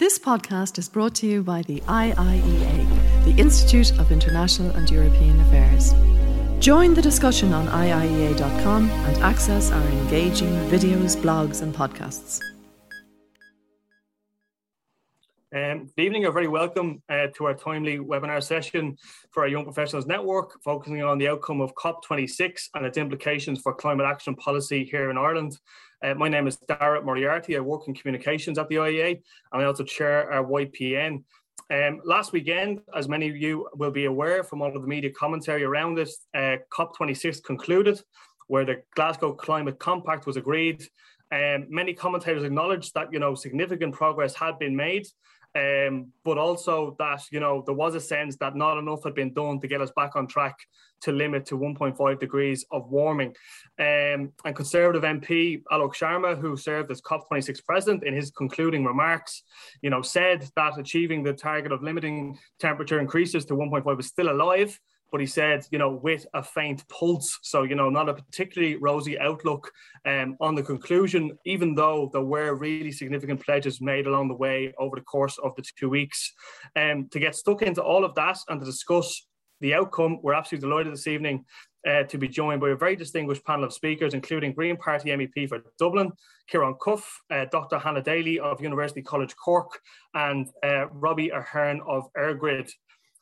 This podcast is brought to you by the IIEA, the Institute of International and European Affairs. Join the discussion on IIEA.com and access our engaging videos, blogs, and podcasts. Um, good evening, you're very welcome uh, to our timely webinar session for our Young Professionals Network, focusing on the outcome of COP26 and its implications for climate action policy here in Ireland. Uh, my name is Dara Moriarty. I work in communications at the IEA, and I also chair our YPN. Um, last weekend, as many of you will be aware from all of the media commentary around this, uh, COP26 concluded, where the Glasgow Climate Compact was agreed. Um, many commentators acknowledged that you know significant progress had been made, um, but also that you know there was a sense that not enough had been done to get us back on track to limit to 1.5 degrees of warming. Um, and Conservative MP Alok Sharma, who served as COP26 president, in his concluding remarks, you know, said that achieving the target of limiting temperature increases to 1.5 is still alive, but he said, you know, with a faint pulse. So, you know, not a particularly rosy outlook um, on the conclusion, even though there were really significant pledges made along the way over the course of the two weeks. Um, to get stuck into all of that and to discuss the outcome, we're absolutely delighted this evening uh, to be joined by a very distinguished panel of speakers, including Green Party MEP for Dublin, Ciarán Cuffe, uh, Dr. Hannah Daly of University College Cork, and uh, Robbie Ahern of EirGrid.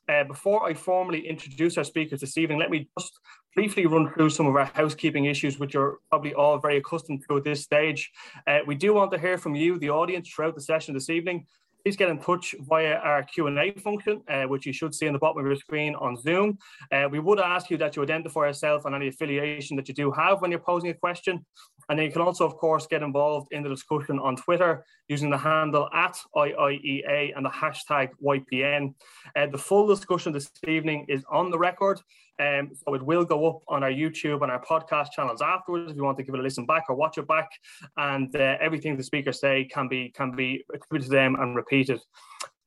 Uh, before I formally introduce our speakers this evening, let me just briefly run through some of our housekeeping issues, which you're probably all very accustomed to at this stage. Uh, we do want to hear from you, the audience, throughout the session this evening. Please get in touch via our Q&A function, uh, which you should see on the bottom of your screen on Zoom. Uh, we would ask you that you identify yourself and any affiliation that you do have when you're posing a question. And then you can also, of course, get involved in the discussion on Twitter using the handle at IIEA and the hashtag YPN. Uh, the full discussion this evening is on the record. Um, so it will go up on our YouTube and our podcast channels afterwards if you want to give it a listen back or watch it back. And uh, everything the speakers say can be can be attributed to them and repeated.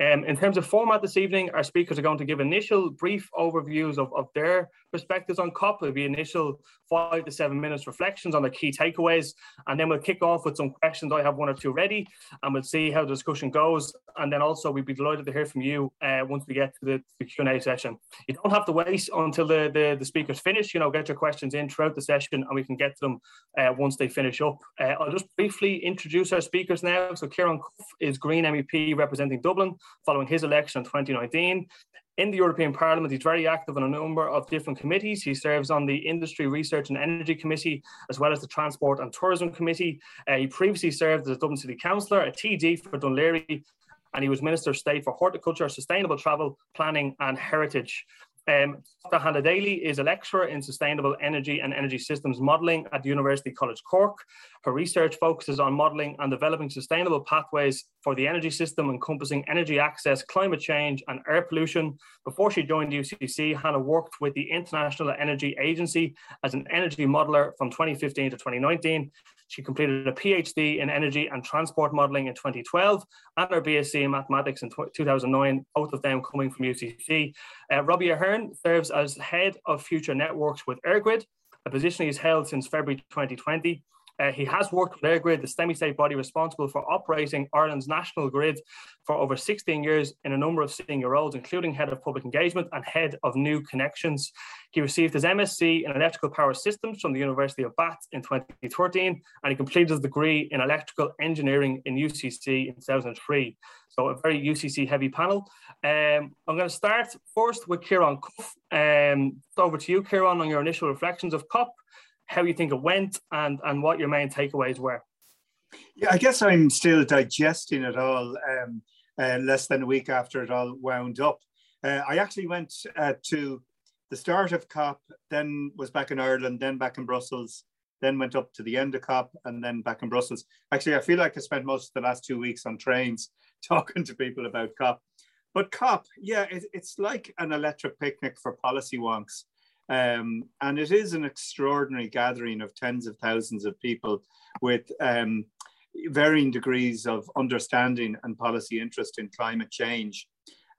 Um, in terms of format this evening, our speakers are going to give initial brief overviews of, of their perspectives on COP. It'll be initial five to seven minutes reflections on the key takeaways, and then we'll kick off with some questions. I have one or two ready, and we'll see how the discussion goes. And then also, we'd be delighted to hear from you uh, once we get to the, the Q&A session. You don't have to wait until the, the, the, speakers finish. You know, get your questions in throughout the session, and we can get to them uh, once they finish up. Uh, I'll just briefly introduce our speakers now. So Ciarán Cuffe is Green MEP representing Dublin following his election in 2019. In the European Parliament, he's very active on a number of different committees. He serves on the Industry, Research and Energy Committee, as well as the Transport and Tourism Committee. Uh, he previously served as a Dublin City Councillor, a TD for Dún Laoghaire, and he was Minister of State for Horticulture, Sustainable Travel, Planning and Heritage. Um, Dr. Hannah Daly is a lecturer in sustainable energy and energy systems modelling at University College Cork. Her research focuses on modelling and developing sustainable pathways for the energy system encompassing energy access, climate change, and air pollution. Before she joined UCC, Hannah worked with the International Energy Agency as an energy modeller from 2015 to 2019. She completed a PhD in energy and transport modelling in 2012 and her BSc in mathematics in 2009, both of them coming from UCC. Uh, Robbie Ahern serves as head of future networks with EirGrid, a position he's held since February 2020. Uh, he has worked with EirGrid, the semi-state body responsible for operating Ireland's national grid for over 16 years in a number of senior roles, including head of public engagement and head of new connections. He received his MSc in electrical power systems from the University of Bath in 2013, and he completed his degree in electrical engineering in UCC in 2003. So a very UCC heavy panel. Um, I'm going to start first with Ciarán Cuffe. Um, over to you, Ciarán, on your initial reflections of COP how you think it went, and and what your main takeaways were. Yeah, I guess I'm still digesting it all. Um, uh, less than a week after it all wound up, uh, I actually went uh, to the start of COP, then was back in Ireland, then back in Brussels, then went up to the end of COP, and then back in Brussels. Actually, I feel like I spent most of the last two weeks on trains talking to people about COP. But COP, yeah, it, it's like an electric picnic for policy wonks. Um, and it is an extraordinary gathering of tens of thousands of people with um, varying degrees of understanding and policy interest in climate change.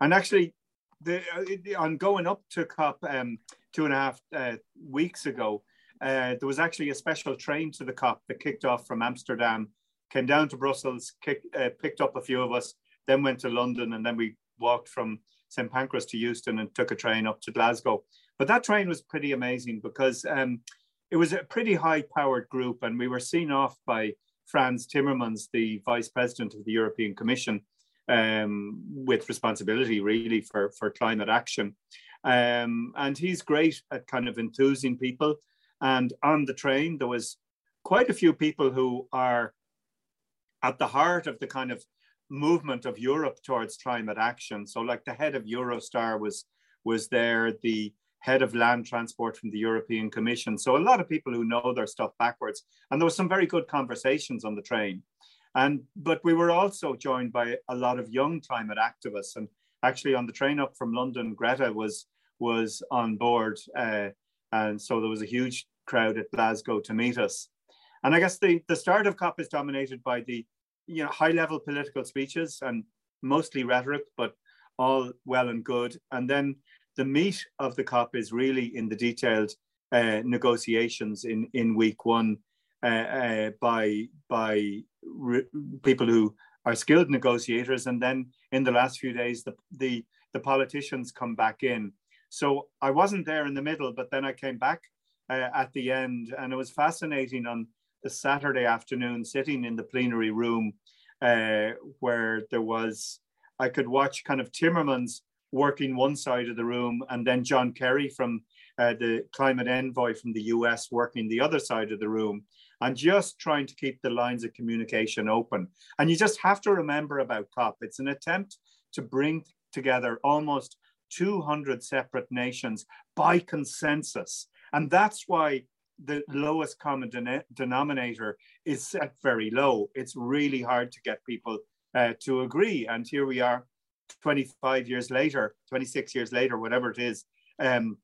And actually, the, uh, on going up to COP um, two and a half uh, weeks ago, uh, there was actually a special train to the COP that kicked off from Amsterdam, came down to Brussels, uh, picked up a few of us, then went to London, and then we walked from St Pancras to Euston and took a train up to Glasgow. But that train was pretty amazing because um, it was a pretty high-powered group, and we were seen off by Frans Timmermans, the vice president of the European Commission, um, with responsibility really for, for climate action. Um, and he's great at kind of enthusing people. And on the train, there was quite a few people who are at the heart of the kind of movement of Europe towards climate action. So, like the head of Eurostar was was there, the head of land transport from the European Commission. So, a lot of people who know their stuff backwards. And there was some very good conversations on the train. And but we were also joined by a lot of young climate activists. And actually, on the train up from London, Greta was was on board, uh, and so there was a huge crowd at Glasgow to meet us. And I guess the the start of COP is dominated by the you know high level political speeches and mostly rhetoric, but all well and good. And then the meat of the COP is really in the detailed uh, negotiations in in week one uh, uh, by by people who are skilled negotiators, and then in the last few days, the the the politicians come back in. So I wasn't there in the middle, but then I came back uh, at the end, and it was fascinating on the Saturday afternoon, sitting in the plenary room, uh, where there was I could watch kind of Timmermans working one side of the room, and then John Kerry from uh, the climate envoy from the US working the other side of the room and just trying to keep the lines of communication open. And you just have to remember about COP. It's an attempt to bring together almost 200 separate nations by consensus. And that's why the lowest common den- denominator is set very low. It's really hard to get people uh, to agree. And here we are 25 years later, 26 years later, whatever it is, um,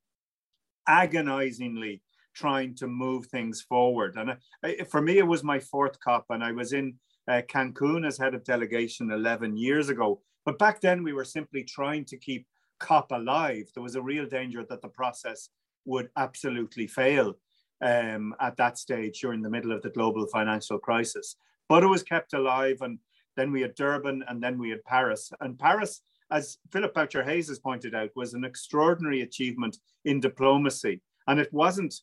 agonizingly trying to move things forward. And I, for me, it was my fourth COP, and I was in uh, Cancun as head of delegation 11 years ago. But back then, we were simply trying to keep COP alive. There was a real danger that the process would absolutely fail um, at that stage during the middle of the global financial crisis. But it was kept alive, and then we had Durban, and then we had Paris. And Paris, as Philip Boucher Hayes has pointed out, was an extraordinary achievement in diplomacy. And it wasn't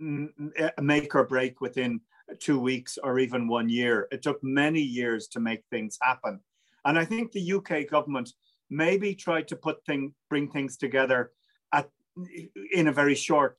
a make or break within two weeks or even one year. It took many years to make things happen. And I think the UK government maybe tried to put thing, bring things together at, in a very short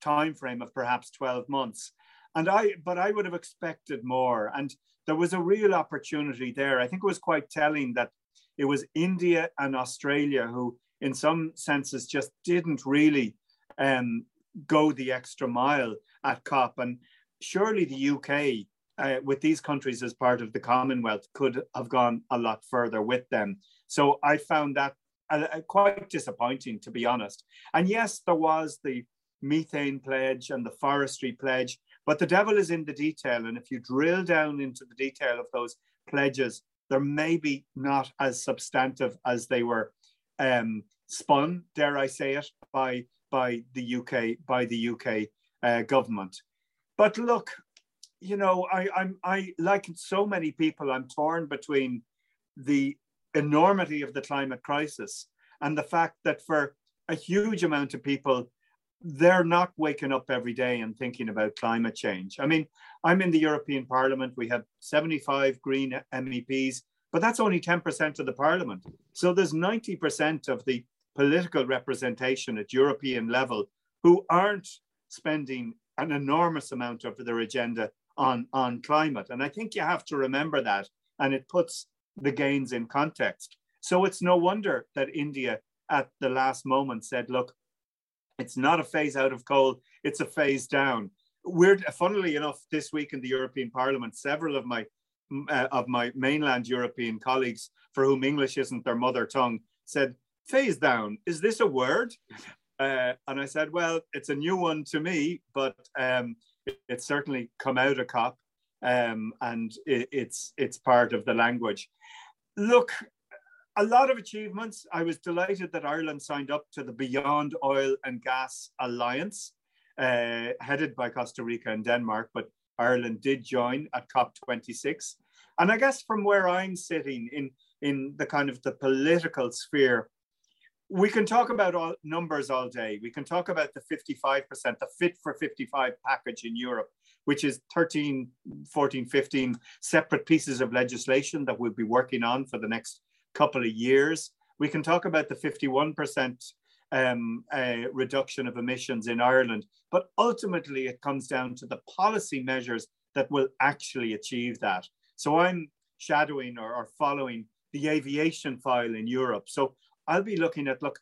time frame of perhaps 12 months. And I, but I would have expected more. And there was a real opportunity there. I think it was quite telling that it was India and Australia who, in some senses, just didn't really um, go the extra mile at COP. And surely the UK, uh, with these countries as part of the Commonwealth, could have gone a lot further with them. So I found that uh, uh, quite disappointing, to be honest. And yes, there was the methane pledge and the forestry pledge, but the devil is in the detail. And if you drill down into the detail of those pledges, they're maybe not as substantive as they were um, spun, dare I say it, by by the UK by the UK uh, government. But look, you know, I, I'm I like so many people, I'm torn between the enormity of the climate crisis and the fact that for a huge amount of people, they're not waking up every day and thinking about climate change. I mean, I'm in the European Parliament. We have 75 Green MEPs, but that's only 10% of the Parliament. So there's 90% of the political representation at European level who aren't spending an enormous amount of their agenda on, on climate. And I think you have to remember that, and it puts the gains in context. So it's no wonder that India at the last moment said, look, it's not a phase out of coal, it's a phase down. We're funnily enough, this week in the European Parliament, several of my uh, of my mainland European colleagues for whom English isn't their mother tongue said phase down, is this a word? Uh, and I said, well, it's a new one to me, but um, it, it's certainly come out of COP um, and it, it's, it's part of the language. Look, a lot of achievements. I was delighted that Ireland signed up to the Beyond Oil and Gas Alliance, uh, headed by Costa Rica and Denmark, but Ireland did join at COP26. And I guess from where I'm sitting in in the kind of the political sphere, we can talk about all numbers all day. We can talk about the 55%, the fit for 55 package in Europe, which is 13, 14, 15 separate pieces of legislation that we'll be working on for the next couple of years. We can talk about the 51% um, uh, reduction of emissions in Ireland, but ultimately it comes down to the policy measures that will actually achieve that. So I'm shadowing or, or following the aviation file in Europe. So I'll be looking at look,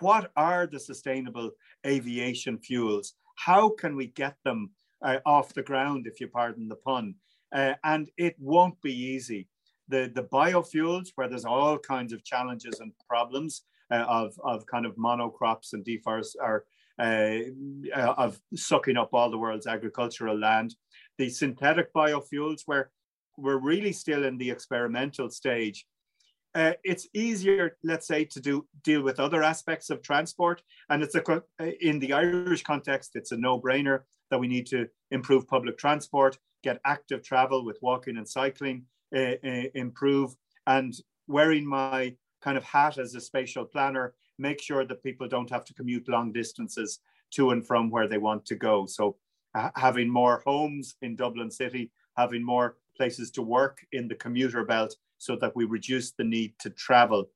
what are the sustainable aviation fuels? How can we get them uh, off the ground, if you pardon the pun? Uh, and it won't be easy. The, the biofuels, where there's all kinds of challenges and problems uh, of, of kind of monocrops and deforest, or uh, uh, of sucking up all the world's agricultural land. The synthetic biofuels, where we're really still in the experimental stage, uh, it's easier, let's say, to do deal with other aspects of transport. And it's a in the Irish context, it's a no-brainer that we need to improve public transport, get active travel with walking and cycling, uh, uh, improve, and wearing my kind of hat as a spatial planner, make sure that people don't have to commute long distances to and from where they want to go. So having more homes in Dublin City, having more places to work in the commuter belt so that we reduce the need to travel.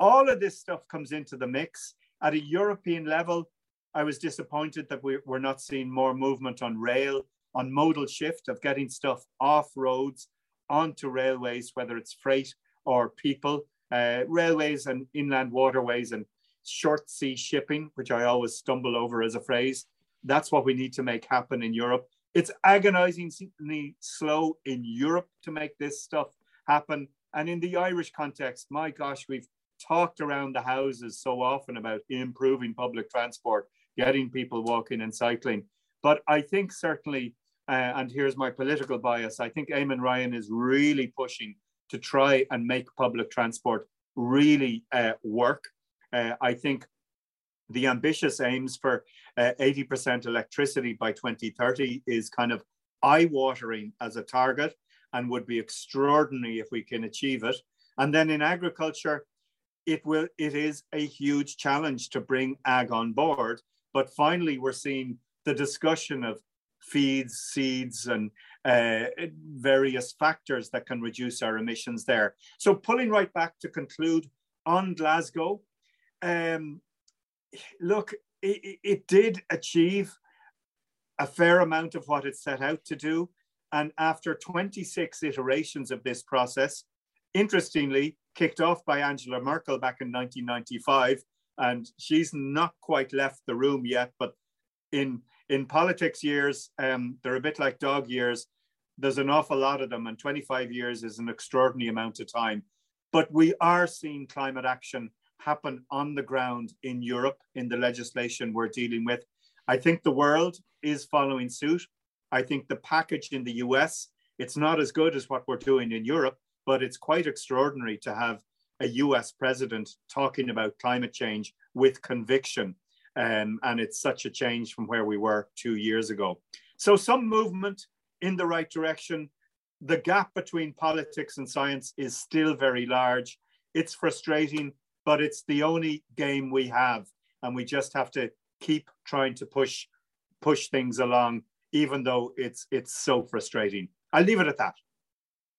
All of this stuff comes into the mix. At a European level, I was disappointed that we, we're not seeing more movement on rail, on modal shift of getting stuff off roads onto railways, whether it's freight or people, uh, railways and inland waterways and short sea shipping, which I always stumble over as a phrase. That's what we need to make happen in Europe. It's agonizingly slow in Europe to make this stuff happen. And in the Irish context, my gosh, we've talked around the houses so often about improving public transport, getting people walking and cycling. But I think certainly, uh, and here's my political bias, I think Eamon Ryan is really pushing to try and make public transport really uh, work. Uh, I think the ambitious aims for 80% uh, electricity by 2030 is kind of eye watering as a target and would be extraordinary if we can achieve it. And then in agriculture, it will it is a huge challenge to bring ag on board. But finally, we're seeing the discussion of feeds, seeds, and uh, various factors that can reduce our emissions there. So pulling right back to conclude on Glasgow, um, look, it, it did achieve a fair amount of what it set out to do. And after 26 iterations of this process, interestingly, kicked off by Angela Merkel back in 1995, and she's not quite left the room yet, but in in politics years, um, they're a bit like dog years. There's an awful lot of them, and 25 years is an extraordinary amount of time. But we are seeing climate action happen on the ground in Europe in the legislation we're dealing with. I think the world is following suit. I think the package in the US, it's not as good as what we're doing in Europe, but it's quite extraordinary to have a US president talking about climate change with conviction. Um, and it's such a change from where we were two years ago. So, some movement in the right direction. The gap between politics and science is still very large. It's frustrating, but it's the only game we have. And we just have to keep trying to push push things along even though it's it's so frustrating. I'll leave it at that.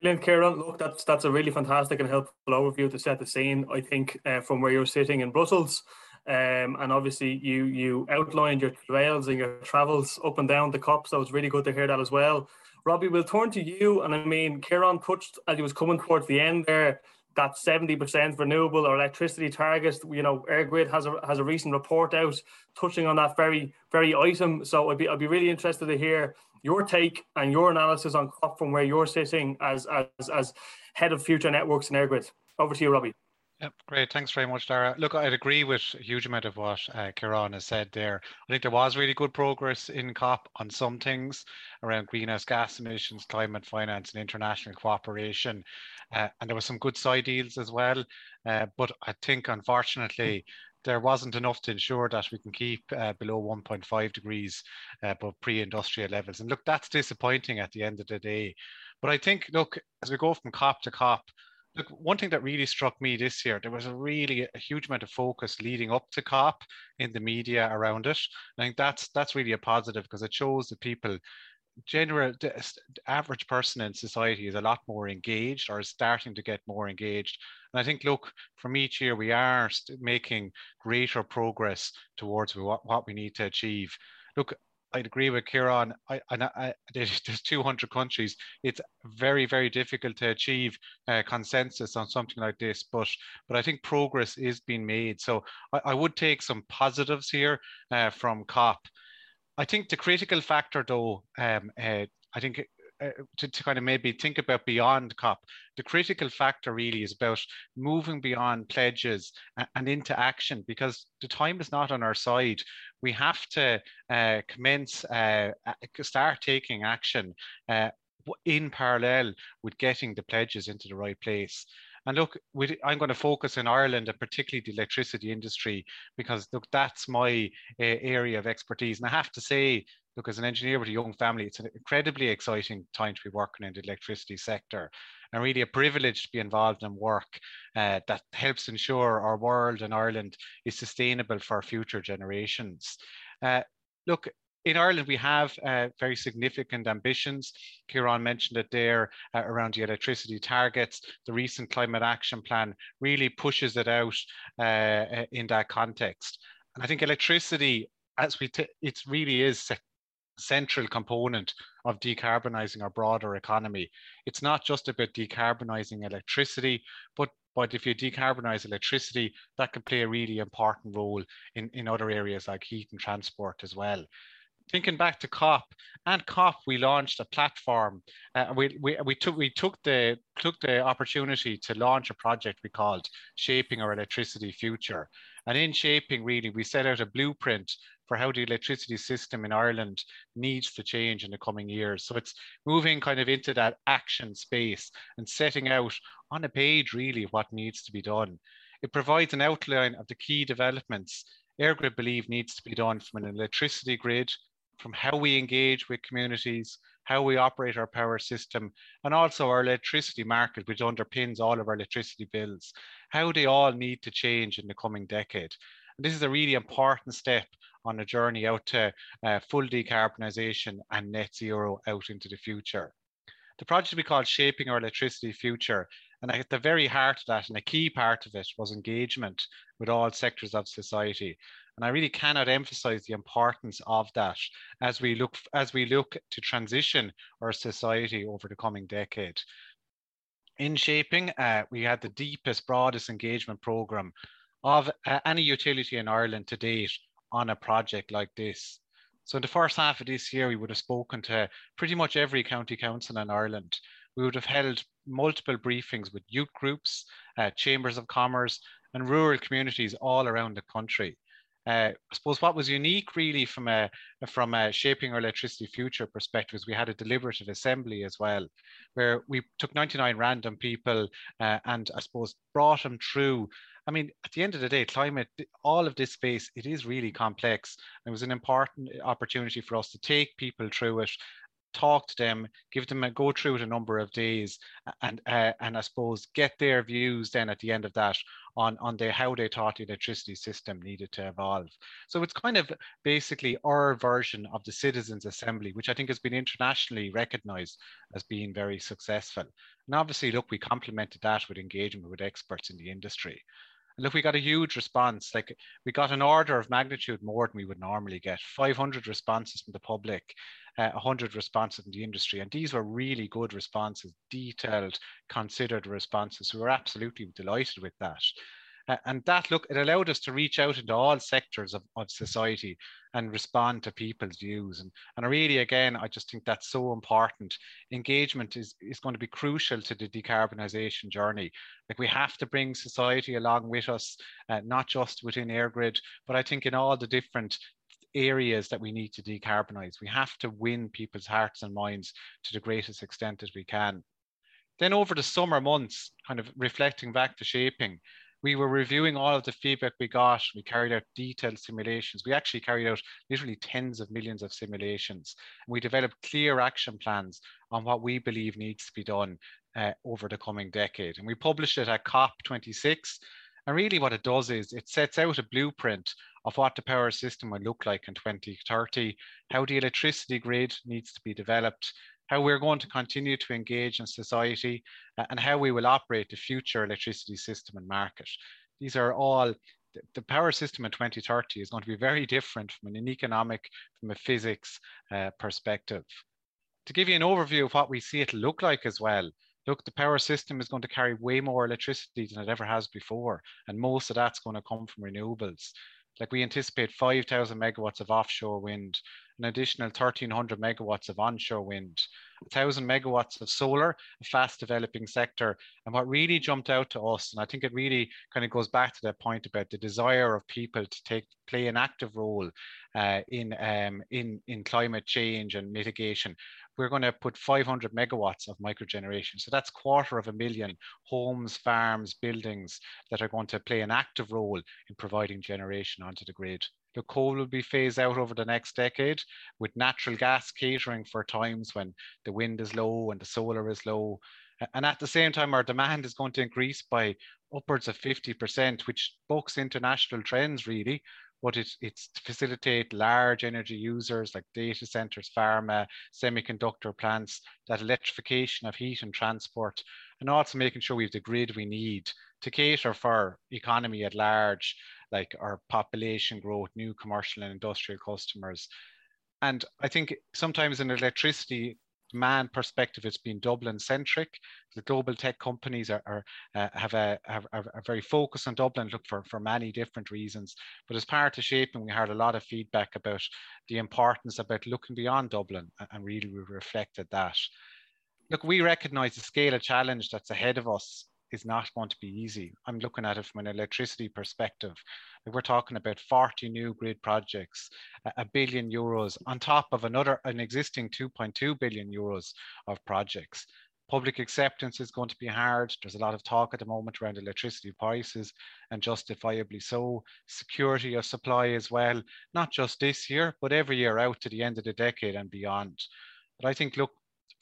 Brilliant, Ciarán. Look, that's that's a really fantastic and helpful overview to set the scene. I think uh, from where you're sitting in Brussels, um, and obviously you you outlined your trails and your travels up and down the COP. So it's really good to hear that as well. Robbie, we'll turn to you. And I mean, Ciarán touched as he was coming towards the end there that 70% renewable or electricity target. You know, EirGrid has a has a recent report out touching on that very very item. So I'd be I'd be really interested to hear your take and your analysis on COP from where you're sitting as as as head of future networks in EirGrid. Over to you, Robbie. Yep, great. Thanks very much, Dara. Look, I'd agree with a huge amount of what uh, Ciarán has said there. I think there was really good progress in COP on some things around greenhouse gas emissions, climate finance, and international cooperation. Uh, and there were some good side deals as well. Uh, but I think, unfortunately, there wasn't enough to ensure that we can keep uh, below 1.5 degrees above pre-industrial levels. And look, that's disappointing at the end of the day. But I think, look, as we go from COP to COP, look, one thing that really struck me this year, there was a really a huge amount of focus leading up to COP in the media around it. I think that's that's really a positive because it shows that people general the average person in society is a lot more engaged or is starting to get more engaged and i think look from each year we are making greater progress towards what, what we need to achieve look I'd agree with Ciarán. I, I, I, there's 200 countries. It's very, very difficult to achieve uh, consensus on something like this, but but I think progress is being made. So I, I would take some positives here uh, from COP. I think the critical factor, though, um, uh, I think uh, to, to, kind of maybe think about beyond COP, the critical factor really is about moving beyond pledges and, and into action because the time is not on our side. We have to uh, commence, uh, start taking action uh, in parallel with getting the pledges into the right place. And look, I'm going to focus in Ireland and particularly the electricity industry because look, that's my uh, area of expertise. And I have to say, look, as an engineer with a young family, it's an incredibly exciting time to be working in the electricity sector and really a privilege to be involved in work uh, that helps ensure our world and Ireland is sustainable for future generations. Uh, look, in Ireland, we have uh, very significant ambitions. Ciarán mentioned it there uh, around the electricity targets. The recent climate action plan really pushes it out uh, uh in that context. And I think electricity, as we, it really is a central component of decarbonising our broader economy. It's not just about decarbonising electricity, but but if you decarbonize electricity, that can play a really important role in, in other areas like heat and transport as well thinking back to COP and COP, we launched a platform. Uh, we, we, we took we took the took the opportunity to launch a project we called Shaping Our Electricity Future. And in shaping, really, we set out a blueprint for how the electricity system in Ireland needs to change in the coming years. So it's moving kind of into that action space and setting out on a page really what needs to be done. It provides an outline of the key developments EirGrid believe needs to be done from an electricity grid from how we engage with communities, how we operate our power system, and also our electricity market, which underpins all of our electricity bills, how they all need to change in the coming decade. And this is a really important step on a journey out to uh, full decarbonisation and net zero out into the future. The project we called Shaping Our Electricity Future, and at the very heart of that, and a key part of it, was engagement with all sectors of society. And I really cannot emphasize the importance of that as we look as we look to transition our society over the coming decade. In shaping, uh, we had the deepest, broadest engagement program of uh, any utility in Ireland to date on a project like this. So in the first half of this year, we would have spoken to pretty much every county council in Ireland. We would have held multiple briefings with youth groups, uh, chambers of commerce, and rural communities all around the country. Uh, I suppose what was unique really from a from a shaping our electricity future perspective is we had a deliberative assembly as well, where we took 99 random people uh, and I suppose brought them through. I mean, at the end of the day, climate, all of this space, it is really complex. It was an important opportunity for us to take people through it talk to them, give them a go through it a number of days, and uh, and I suppose get their views then at the end of that on on the how they thought the electricity system needed to evolve. So it's kind of basically our version of the Citizens Assembly, which I think has been internationally recognised as being very successful. And obviously, look, we complemented that with engagement with experts in the industry. And look, we got a huge response. Like we got an order of magnitude more than we would normally get. 500 responses from the public, uh, 100 responses in the industry. And these were really good responses, detailed, considered responses. We were absolutely delighted with that. Uh, and that look, it allowed us to reach out into all sectors of, of society and respond to people's views. And, and really, again, I just think that's so important. Engagement is, is going to be crucial to the decarbonisation journey. Like we have to bring society along with us, uh, not just within EirGrid, but I think in all the different areas that we need to decarbonize. We have to win people's hearts and minds to the greatest extent as we can. Then over the summer months, kind of reflecting back to shaping, we were reviewing all of the feedback we got. We carried out detailed simulations. We actually carried out literally tens of millions of simulations. And we developed clear action plans on what we believe needs to be done uh, over the coming decade. And we published it at COP26. And really, what it does is it sets out a blueprint of what the power system will look like in 2030, how the electricity grid needs to be developed, how we're going to continue to engage in society, and how we will operate the future electricity system and market. These are all the power system in 2030 is going to be very different from an economic, from a physics uh, perspective. To give you an overview of what we see it look like as well, look, the power system is going to carry way more electricity than it ever has before, and most of that's going to come from renewables. Like we anticipate 5,000 megawatts of offshore wind, an additional 1,300 megawatts of onshore wind, 1,000 megawatts of solar, a fast developing sector. And what really jumped out to us, and I think it really kind of goes back to that point about the desire of people to take play an active role uh, in, um, in, in climate change and mitigation, we're going to put 500 megawatts of microgeneration. So that's quarter of a million homes, farms, buildings that are going to play an active role in providing generation onto the grid. The coal will be phased out over the next decade with natural gas catering for times when the wind is low and the solar is low. And at the same time, our demand is going to increase by upwards of 50%, which bucks international trends really but it's, it's to facilitate large energy users like data centers, pharma, semiconductor plants, that electrification of heat and transport, and also making sure we have the grid we need to cater for economy at large, like our population growth, new commercial and industrial customers. And I think sometimes in electricity, demand perspective, it's been Dublin centric. The global tech companies are, are uh, have a have, are, very focused on Dublin, look for for many different reasons. But as part of shaping, we heard a lot of feedback about the importance about looking beyond Dublin, and really we reflected that. Look, we recognise the scale of challenge that's ahead of us is not going to be easy. I'm looking at it from an electricity perspective. We're talking about 40 new grid projects, a billion euros on top of another, an existing 2.2 billion euros of projects. Public acceptance is going to be hard. There's a lot of talk at the moment around electricity prices and justifiably so. Security of supply as well, not just this year, but every year out to the end of the decade and beyond. But I think, look,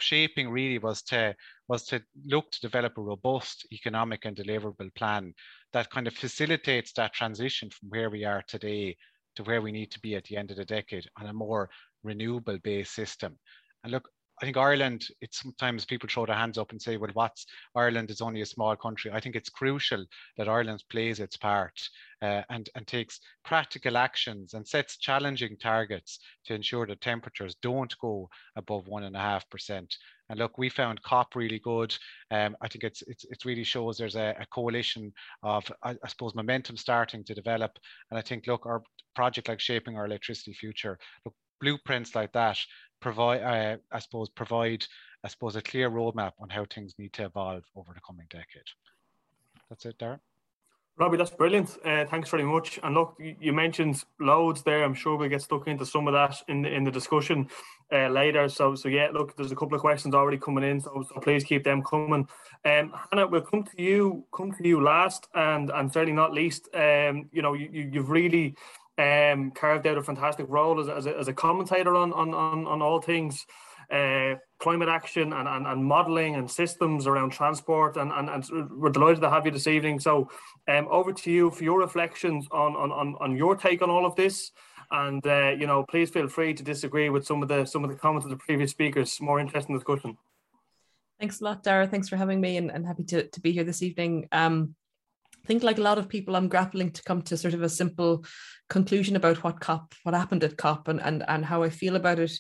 shaping really was to was to look to develop a robust economic and deliverable plan that kind of facilitates that transition from where we are today to where we need to be at the end of the decade on a more renewable based system. And look, I think Ireland, it's sometimes people throw their hands up and say, well, what's Ireland is only a small country. I think it's crucial that Ireland plays its part uh, and, and takes practical actions and sets challenging targets to ensure that temperatures don't go above one and a half percent. And look, we found COP really good. Um, I think it's, it's it really shows there's a, a coalition of, I, I, suppose, momentum starting to develop. And I think, look, our project like shaping our electricity future, look, blueprints like that provide, uh, I suppose, provide, I suppose, a clear roadmap on how things need to evolve over the coming decade. That's it, Darren. Robbie, that's brilliant. Uh, thanks very much. And look, you mentioned loads there. I'm sure we'll get stuck into some of that in the, in the discussion uh, later. So, so yeah, look, there's a couple of questions already coming in, so, so please keep them coming. Um, Hannah, we'll come to you. Come to you last, and and certainly not least. Um, you know, you, you've really um, carved out a fantastic role as, as, a, as a commentator on, on, on, on all things uh, climate action and, and, and modelling and systems around transport. And, and, and we're delighted to have you this evening. So um, over to you for your reflections on, on, on, on your take on all of this. And uh, you know, please feel free to disagree with some of the some of the comments of the previous speakers. More interesting discussion. Thanks a lot, Dara. Thanks for having me, and, and happy to, to be here this evening. Um, I think like a lot of people, I'm grappling to come to sort of a simple conclusion about what COP, what happened at COP and, and, and how I feel about it.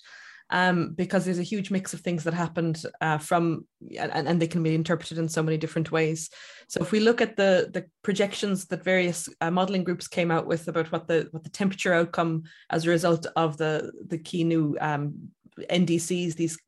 Um, because there's a huge mix of things that happened uh, from and, and they can be interpreted in so many different ways. So if we look at the the projections that various uh, modeling groups came out with about what the what the temperature outcome as a result of the the key new um, NDCs, these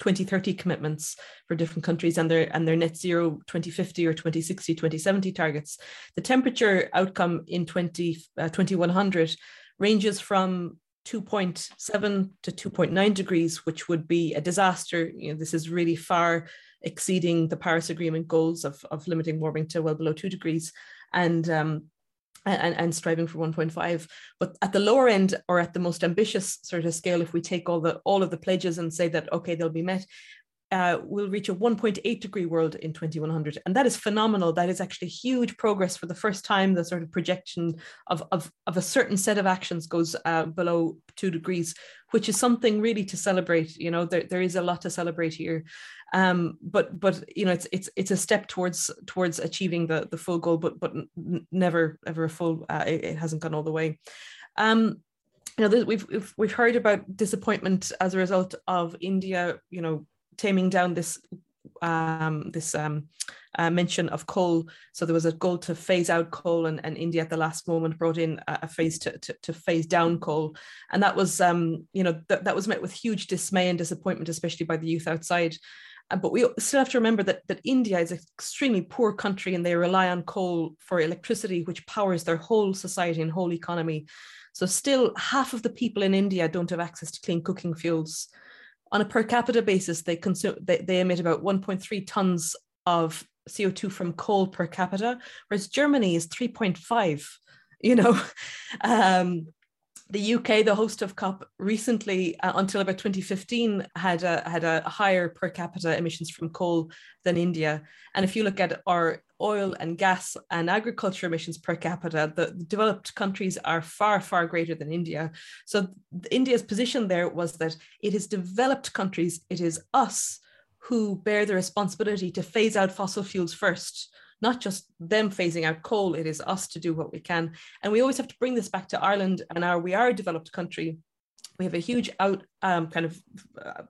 2030 commitments for different countries and their and their net zero 2050 or 2060 2070 targets. The temperature outcome in 20 uh, 2100 ranges from 2.7 to 2.9 degrees which would be a disaster. You know this is really far exceeding the paris agreement goals of, of limiting warming to well below 2 degrees. And um, and, and striving for 1.5 but at the lower end or at the most ambitious sort of scale if we take all the all of the pledges and say that okay they'll be met uh, we'll reach a 1.8 degree world in 2100. And that is phenomenal. That is actually huge progress for the first time. The sort of projection of, of, of a certain set of actions goes uh, below two degrees, which is something really to celebrate. You know, there, there is a lot to celebrate here. Um, but but you know, it's it's it's a step towards towards achieving the the full goal, but but never ever a full. Uh, it, it hasn't gone all the way. Um, you know, we've, we've we've heard about disappointment as a result of India, you know, taming down this um, this um, uh, mention of coal. So there was a goal to phase out coal, and, and India at the last moment brought in a, a phase to, to, to, phase down coal, and that was um, you know th- that was met with huge dismay and disappointment, especially by the youth outside. Uh, but we still have to remember that that India is an extremely poor country, and they rely on coal for electricity, which powers their whole society and whole economy. So still, half of the people in India don't have access to clean cooking fuels on a per capita basis, they consume they, they emit about 1.3 tons of CO2 from coal per capita, whereas Germany is 3.5. You know, um, the UK, the host of COP, recently uh, until about 2015 had a had a higher per capita emissions from coal than India. And if you look at our oil and gas and agriculture emissions per capita, the, developed countries are far far greater than India. So India's position there was that it is developed countries, it is us who bear the responsibility to phase out fossil fuels first not just them phasing out coal, it is us to do what we can. And we always have to bring this back to Ireland and our we are a developed country. We have a huge out um, kind of uh,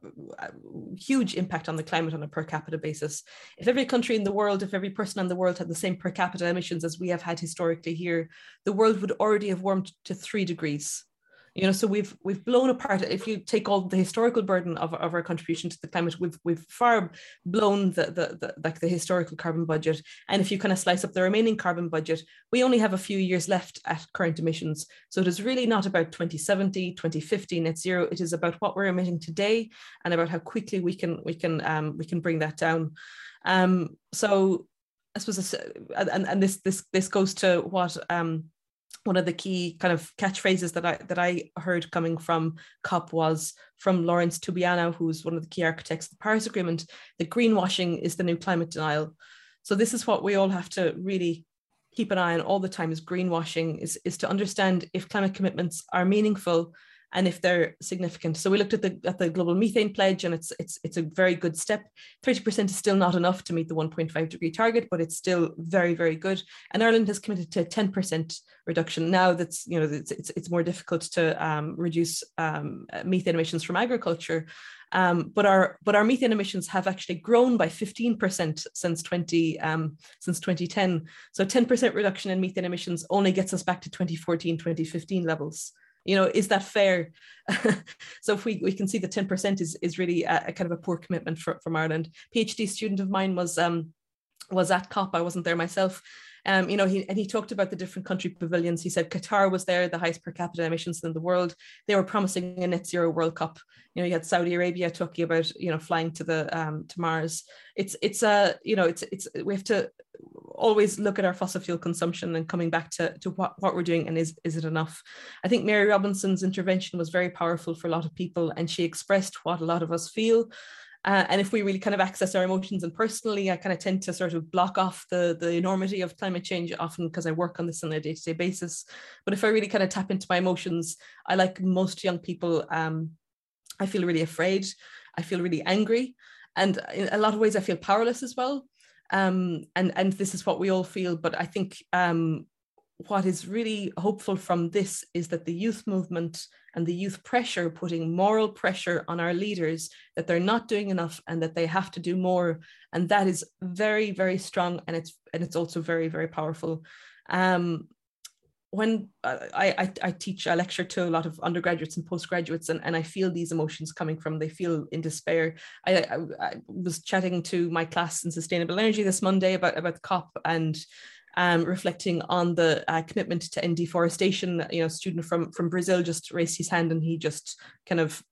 huge impact on the climate on a per capita basis. If every country in the world, if every person in the world had the same per capita emissions as we have had historically here, the world would already have warmed to three degrees you know so we've we've blown apart if you take all the historical burden of, of our contribution to the climate we've we've far blown the, the, the like the historical carbon budget. And if you kind of slice up the remaining carbon budget we only have a few years left at current emissions. So it is really not about 2070 2050 net zero. It is about what we're emitting today and about how quickly we can we can um, we can bring that down. Um, so I suppose, and, and this this this goes to what um, one of the key kind of catchphrases that I that I heard coming from COP was from Laurence Tubiana, who's one of the key architects of the Paris Agreement, that greenwashing is the new climate denial. So this is what we all have to really keep an eye on all the time is greenwashing, is, is to understand if climate commitments are meaningful and if they're significant. So we looked at the at the global methane pledge, and it's it's it's a very good step. Thirty percent is still not enough to meet the one point five degree target, but it's still very very good. And Ireland has committed to ten percent reduction. Now that's you know it's it's, it's more difficult to um, reduce um, methane emissions from agriculture. Um, but our but our methane emissions have actually grown by 15% since 20 um, since 2010. So 10% reduction in methane emissions only gets us back to 2014 2015 levels you know is that fair so if we, we can see the 10% is, is really a, a kind of a poor commitment for, from ireland phd student of mine was um was at cop i wasn't there myself um, you know, he and he talked about the different country pavilions. He said Qatar was there, the highest per capita emissions in the world. They were promising a net zero World Cup. You know, you had Saudi Arabia talking about you know flying to the um, to Mars. It's it's a uh, you know it's it's we have to always look at our fossil fuel consumption and coming back to, to what, what we're doing and is, is it enough? I think Mary Robinson's intervention was very powerful for a lot of people and she expressed what a lot of us feel. Uh, and if we really kind of access our emotions and personally, I kind of tend to sort of block off the, the enormity of climate change often because I work on this on a day to day basis. But if I really kind of tap into my emotions, I like most young people, um, I feel really afraid. I feel really angry. And in a lot of ways, I feel powerless as well. Um, and, and this is what we all feel. But I think um, what is really hopeful from this is that the youth movement and the youth pressure putting moral pressure on our leaders that they're not doing enough and that they have to do more and that is very very strong and it's and it's also very very powerful um, when I, I, I teach I lecture to a lot of undergraduates and postgraduates and, and I feel these emotions coming from they feel in despair I, I, I was chatting to my class in sustainable energy this Monday about about the COP and um, reflecting on the uh, commitment to end deforestation. You know, a student from from Brazil just raised his hand and he just kind of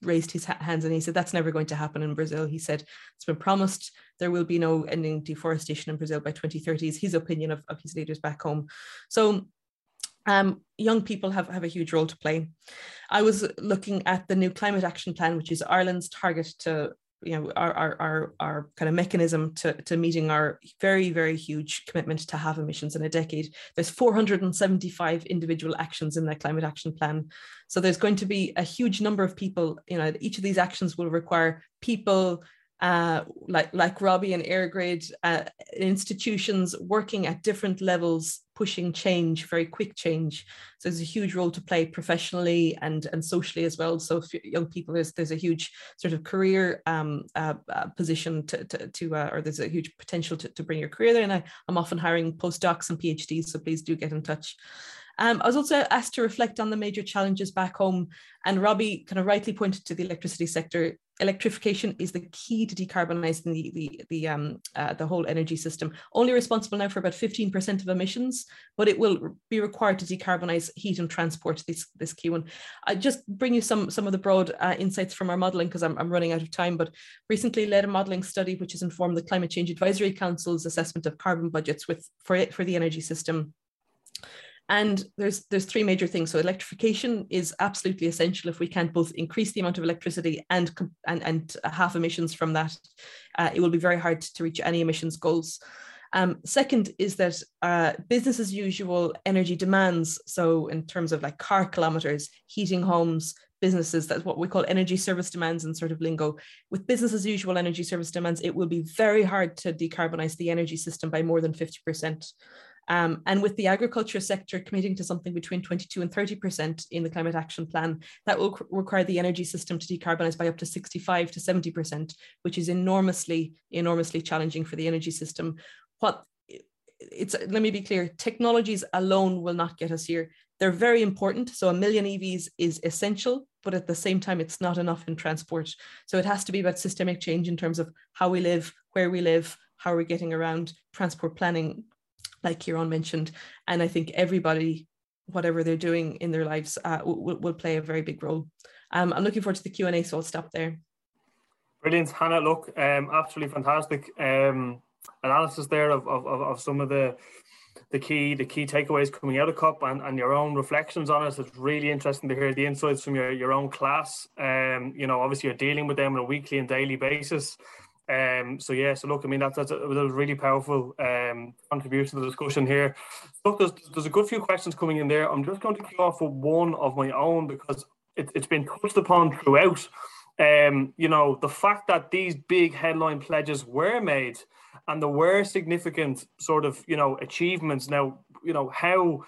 raised his hands and he said that's never going to happen in Brazil. He said it's been promised there will be no ending deforestation in Brazil by 2030 is his opinion of, of his leaders back home. So um, young people have, have a huge role to play. I was looking at the new climate action plan, which is Ireland's target to you know our our our, our kind of mechanism to, to meeting our very very huge commitment to have emissions in a decade there's 475 individual actions in that climate action plan so there's going to be a huge number of people you know each of these actions will require people uh, like like Robbie and EirGrid uh, institutions working at different levels, pushing change, very quick change. So there's a huge role to play professionally and and socially as well. So young people, there's there's a huge sort of career um, uh, uh, position to to, to uh, or there's a huge potential to, to bring your career there. And I, I'm often hiring postdocs and PhDs, so please do get in touch. Um, I was also asked to reflect on the major challenges back home, and Robbie kind of rightly pointed to the electricity sector electrification is the key to decarbonising the the the um uh, the whole energy system. Only responsible now for about fifteen percent of emissions, but it will be required to decarbonise heat and transport. This this key one. I just bring you some some of the broad uh, insights from our modelling because I'm I'm running out of time. But recently led a modelling study which has informed the Climate Change Advisory Council's assessment of carbon budgets with for it for the energy system. And there's there's three major things. So electrification is absolutely essential. If we can't both increase the amount of electricity and and and half emissions from that, uh, it will be very hard to reach any emissions goals. Um, second is that uh, business as usual energy demands. So in terms of like car kilometers, heating homes, businesses, that's what we call energy service demands in sort of lingo. With business as usual energy service demands, it will be very hard to decarbonize the energy system by more than 50%. Um, and with the agriculture sector committing to something between 22 and 30% in the climate action plan, that will require the energy system to decarbonize by up to 65 to 70%, which is enormously, enormously challenging for the energy system. What it's let me be clear, technologies alone will not get us here. They're very important. So a million EVs is essential, but at the same time, it's not enough in transport. So it has to be about systemic change in terms of how we live, where we live, how we're we getting around transport planning, like Ciarán mentioned. And I think everybody, whatever they're doing in their lives, uh, will, will play a very big role. Um, I'm looking forward to the Q&A, so I'll stop there. Brilliant, Hannah. Look, um, absolutely fantastic um, analysis there of, of, of some of the the key the key takeaways coming out of COP and, and your own reflections on it. It's really interesting to hear the insights from your, your own class. Um, you know, obviously you're dealing with them on a weekly and daily basis. Um, so yeah, so look, I mean that's, that's a, that was really powerful um, contribution to the discussion here. Look, there's, there's a good few questions coming in there. I'm just going to kick off with one of my own because it, it's been touched upon throughout. Um, you know, the fact that these big headline pledges were made and there were significant sort of you know achievements. Now, you know how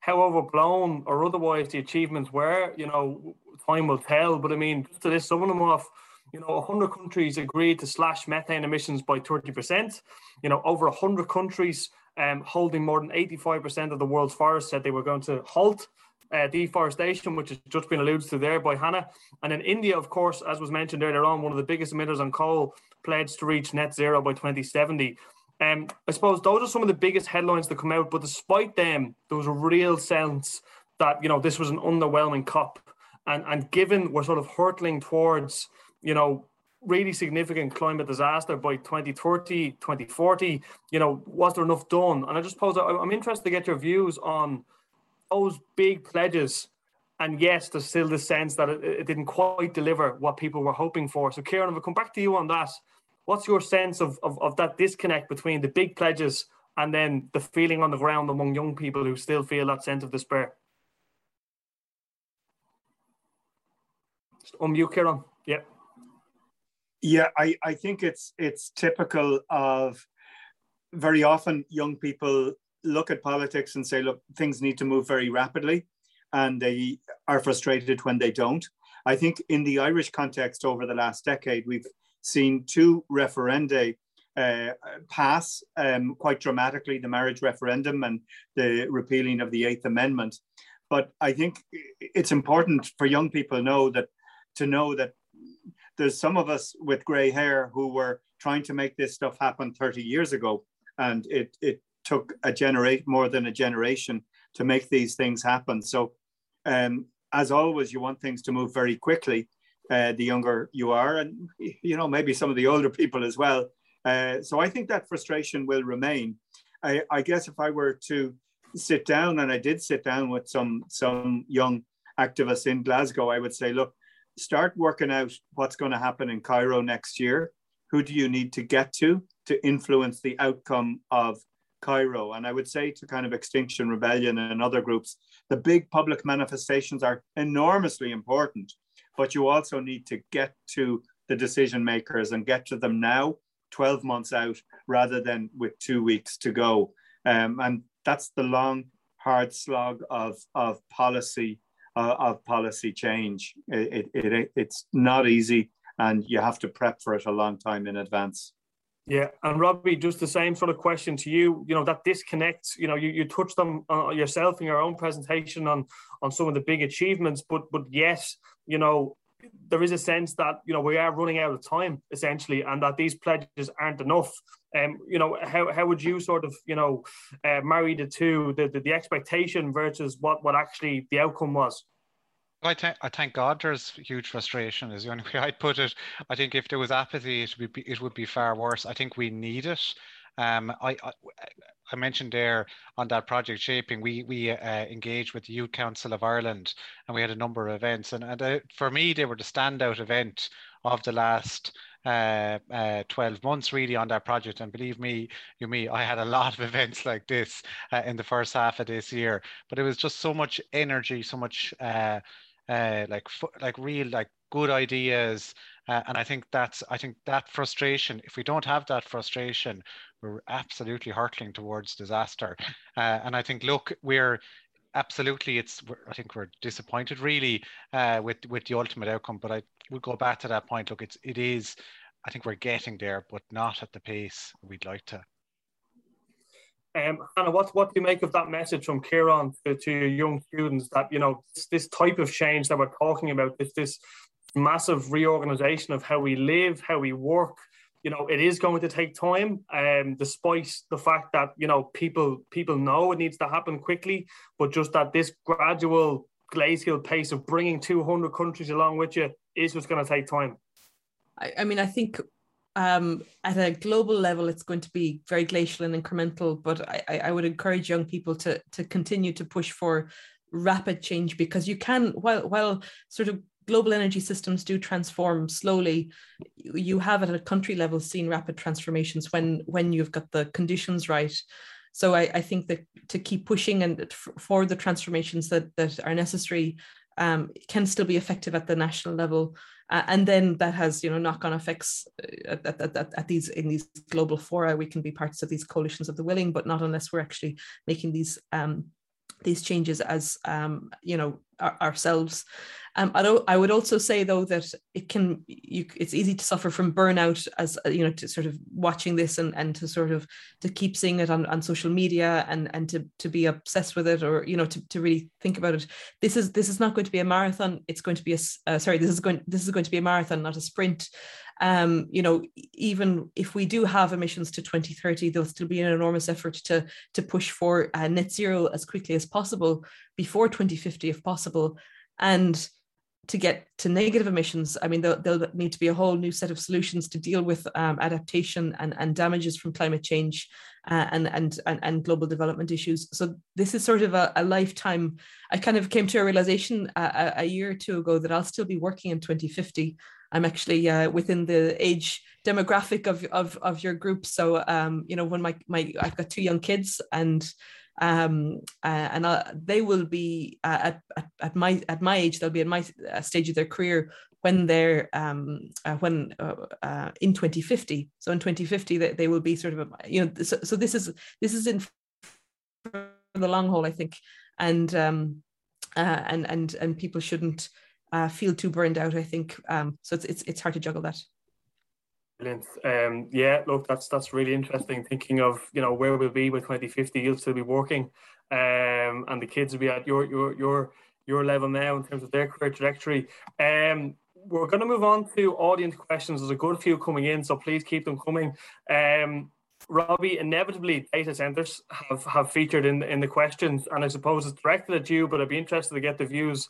how overblown or otherwise the achievements were. You know, time will tell. But I mean, just to list some of them off you know, 100 countries agreed to slash methane emissions by 30%. You know, over 100 countries um, holding more than 85% of the world's forests said they were going to halt uh, deforestation, which has just been alluded to there by Hannah. And in India, of course, as was mentioned earlier on, one of the biggest emitters on coal, pledged to reach net zero by 2070. Um, I suppose those are some of the biggest headlines that come out. But despite them, there was a real sense that you know this was an underwhelming COP, and and given we're sort of hurtling towards you know, really significant climate disaster by 2030, 2040, you know, was there enough done? And I just pose, I'm interested to get your views on those big pledges. And yes, there's still the sense that it, it didn't quite deliver what people were hoping for. So, Ciarán, if I come back to you on that, what's your sense of, of, of that disconnect between the big pledges and then the feeling on the ground among young people who still feel that sense of despair? Just unmute, Ciarán. Yeah. Yeah, I, I think it's it's typical of very often young people look at politics and say, look, things need to move very rapidly, and they are frustrated when they don't. I think in the Irish context over the last decade, we've seen two referenda uh, pass um, quite dramatically the marriage referendum and the repealing of the Eighth Amendment. But I think it's important for young people know that to know that there's some of us with gray hair who were trying to make this stuff happen 30 years ago. And it, it took a generate more than a generation to make these things happen. So um, as always, you want things to move very quickly. Uh, the younger you are, and you know maybe some of the older people as well. Uh, so I think that frustration will remain. I, I, guess if I were to sit down, and I did sit down with some some young activists in Glasgow, I would say, look, start working out what's going to happen in Cairo next year. Who do you need to get to to influence the outcome of Cairo? And I would say to kind of Extinction Rebellion and other groups, the big public manifestations are enormously important, but you also need to get to the decision makers and get to them now, 12 months out, rather than with two weeks to go. Um, and that's the long, hard slog of, of policy uh, of policy change. It, it, it, it's not easy, and you have to prep for it a long time in advance. Yeah, and Robbie, just the same sort of question to you. You know that disconnect. You know, you, you touched on uh, yourself in your own presentation on on some of the big achievements, but but yes, you know, there is a sense that you know we are running out of time essentially, and that these pledges aren't enough. Um, you know, how, how would you sort of you know uh, marry the two, the, the, the expectation versus what what actually the outcome was? I thank I thank God there's huge frustration is the only way I'd put it. I think if there was apathy, it would be it would be far worse. I think we need it. Um, I, I, I mentioned there on that project shaping, we we uh, engaged with the Youth Council of Ireland, and we had a number of events, and, and uh, for me they were the standout event of the last uh, uh, 12 months really on that project. And believe me, you me, I had a lot of events like this uh, in the first half of this year, but it was just so much energy, so much uh, uh, like like real like good ideas. Uh, and I think that's I think that frustration. If we don't have that frustration, we're absolutely hurtling towards disaster. and I think look, we're absolutely it's i think we're disappointed really uh, with with the ultimate outcome but i would go back to that point look it's it is i think we're getting there but not at the pace we'd like to um, Hannah, what, what do you make of that message from Ciarán to, to young students that, you know, this, this type of change that we're talking about, this, this massive reorganization of how we live, how we work, you know it is going to take time um despite the fact that you know people people know it needs to happen quickly but just that this gradual glacial pace of bringing 200 countries along with you is just going to take time I, I mean i think um, at a global level, it's going to be very glacial and incremental. But I, I would encourage young people to to continue to push for rapid change because you can, while while sort of global energy systems do transform slowly. You have at a country level seen rapid transformations when when you've got the conditions right. So i, I think that to keep pushing and for the transformations that that are necessary um, can still be effective at the national level. Uh, and then that has you know knock-on effects uh, at, at, at, at, these in these global fora. We can be parts of these coalitions of the willing but not unless we're actually making these um, these changes as um, you know our, ourselves. Um, I, don't, I would also say though that it can you it's easy to suffer from burnout as uh, you know to sort of watching this and, and to sort of to keep seeing it on, on social media and and to to be obsessed with it or you know to, to really think about it. This is this is not going to be a marathon. It's going to be a uh, sorry this is going this is going to be a marathon not a sprint um, you know, even if we do have emissions to 2030, there'll still be an enormous effort to, to push for uh, net zero as quickly as possible before 2050, if possible. And to get to negative emissions, I mean, there'll, there'll, need to be a whole new set of solutions to deal with um, adaptation and, and damages from climate change uh, and, and, and, and global development issues. So this is sort of a, a lifetime. I kind of came to a realization a, a, year or two ago that I'll still be working in 2050 I'm actually uh, within the age demographic of of, of your group. So um, you know, when my my I've got two young kids and um uh, and uh, they will be uh, at, at, at my at my age they'll be at my uh, stage of their career when they're um uh, when in 2050 so in 2050 they, they will be sort of you know so, so this is this is in the long haul i think and um and and and people shouldn't uh, feel too burned out. I think um, so. It's, it's it's hard to juggle that. Brilliant. Um, yeah, look, that's that's really interesting. Thinking of you know where we'll be by 2050, you'll still be working, um, and the kids will be at your your your your level now in terms of their career trajectory. Um, we're going to move on to audience questions. There's a good few coming in, so please keep them coming. Um, Robbie, inevitably data centers have, have featured in in the questions, and I suppose it's directed at you, but I'd be interested to get the views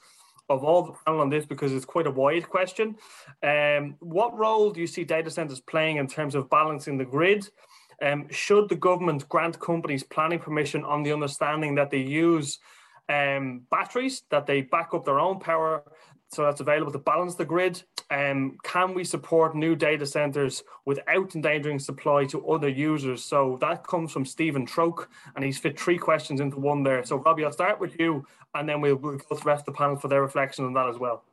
of all the panel on this because it's quite a wide question. Um, what role do you see data centers playing in terms of balancing the grid? Um, should the government grant companies planning permission on the understanding that they use um, batteries, that they back up their own power, so that's available to balance the grid. Um, can we support new data centers without endangering supply to other users? So that comes from Stephen Troke, and he's fit three questions into one there. So Robbie, I'll start with you, and then we'll, we'll go to the rest of the panel for their reflection on that as well.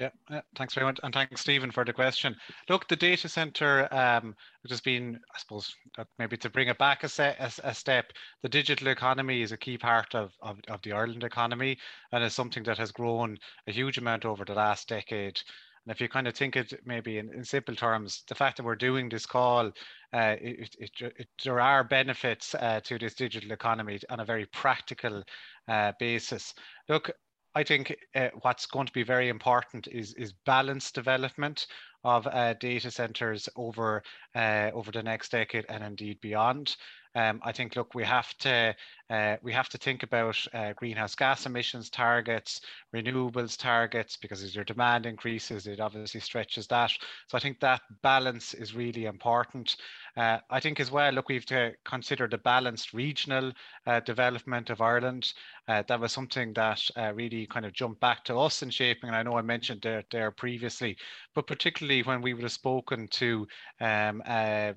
Yeah, yeah, thanks very much. And thanks, Stephen, for the question. Look, the data center, um, which has been, I suppose, maybe to bring it back a, set, a, a, step, the digital economy is a key part of, of, of the Ireland economy and is something that has grown a huge amount over the last decade. And if you kind of think it maybe in, in simple terms, the fact that we're doing this call, uh, it, it, it, there are benefits uh, to this digital economy on a very practical uh, basis. Look, I think uh, what's going to be very important is is balanced development of uh, data centers over uh, over the next decade and indeed beyond. Um, I think, look, we have to uh, we have to think about uh, greenhouse gas emissions targets, renewables targets, because as your demand increases, it obviously stretches that. So I think that balance is really important. Uh, I think as well, look, we've to consider the balanced regional uh, development of Ireland. Uh, that was something that uh, really kind of jumped back to us in shaping, and I know I mentioned there, there previously, but particularly when we would have spoken to um,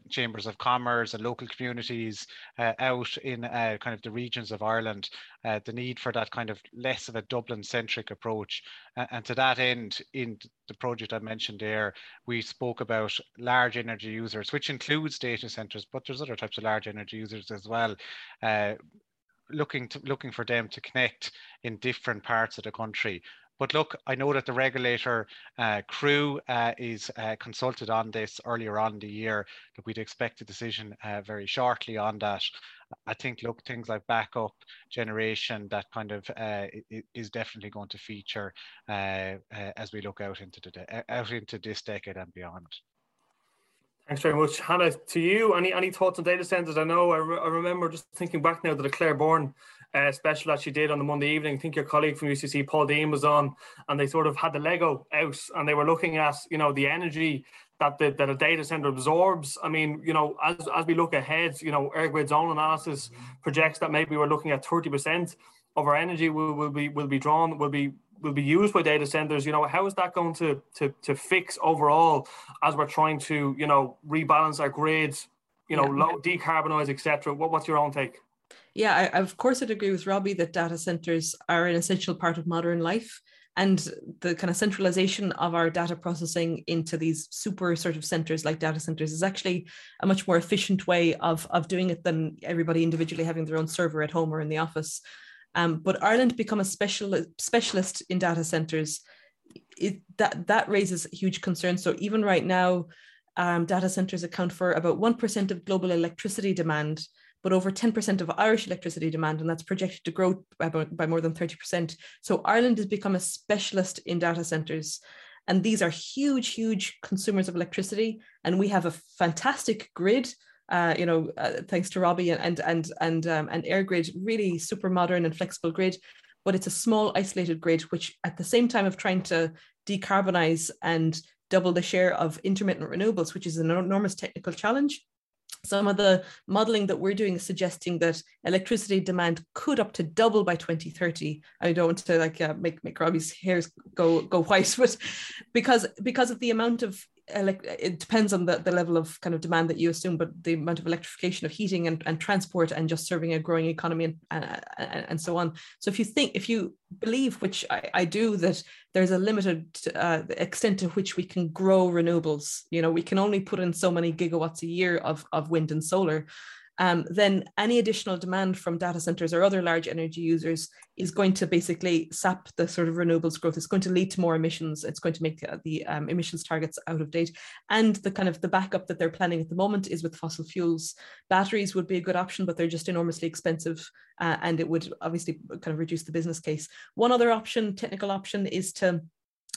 chambers of commerce and local communities out in kind of the regions of Ireland, uh, the need for that kind of less of a Dublin centric approach. Uh, and to that end, in the project I mentioned there, we spoke about large energy users, which includes data centers, but there's other types of large energy users as well. Uh, looking to looking for them to connect in different parts of the country but look, I know that the regulator uh, CRU uh, is uh, consulted on this earlier on the year. That we'd expect a decision uh, very shortly on that. I think look things like backup generation that kind of uh, is definitely going to feature as we look out into the out into this decade and beyond. Thanks very much, Hannah. To you, any any thoughts on data centers? I know I, re- I remember just thinking back now to the Claire Byrne uh, special that she did on the Monday evening. I think your colleague from UCC, Paul Deane, was on, and they sort of had the Lego out, and they were looking at you know the energy that the, that a data center absorbs. I mean, you know, as as we look ahead, you know, EirGrid's own analysis projects that maybe we're looking at thirty percent of our energy will, will be will be drawn will be will be used by data centers. You know, how is that going to to to fix overall as we're trying to you know rebalance our grids, you know, yeah. low, decarbonize, etc. What, what's your own take? Yeah, I, of course, I'd agree with Robbie that data centers are an essential part of modern life. And the kind of centralization of our data processing into these super sort of centers like data centers is actually a much more efficient way of, of doing it than everybody individually having their own server at home or in the office. Um, but Ireland become a special specialist in data centers. It, that that raises huge concerns. So even right now, um, data centers account for about one percent of global electricity demand, but over 10% of Irish electricity demand, and that's projected to grow by, by more than 30%. So Ireland has become a specialist in data centers. And these are huge, huge consumers of electricity. And we have a fantastic grid. Uh, you know, uh, thanks to Robbie and and and um, and EirGrid, really super modern and flexible grid. But it's a small, isolated grid, which at the same time of trying to decarbonize and double the share of intermittent renewables, which is an enormous technical challenge, some of the modeling that we're doing is suggesting that electricity demand could up to double by 2030 i don't want to like uh, make make robbie's hairs go go white but because because of the amount of it depends on the, the level of kind of demand that you assume, but the amount of electrification of heating and, and transport and just serving a growing economy and, and, and so on. So if you think, if you believe, which I, I do, that there's a limited uh, extent to which we can grow renewables, you know, we can only put in so many gigawatts a year of, of wind and solar um, then any additional demand from data centers or other large energy users is going to basically sap the sort of renewables growth. It's going to lead to more emissions. It's going to make uh, the um, emissions targets out of date. And the kind of the backup that they're planning at the moment is with fossil fuels. Batteries would be a good option, but they're just enormously expensive, uh, and it would obviously kind of reduce the business case. One other option, technical option, is to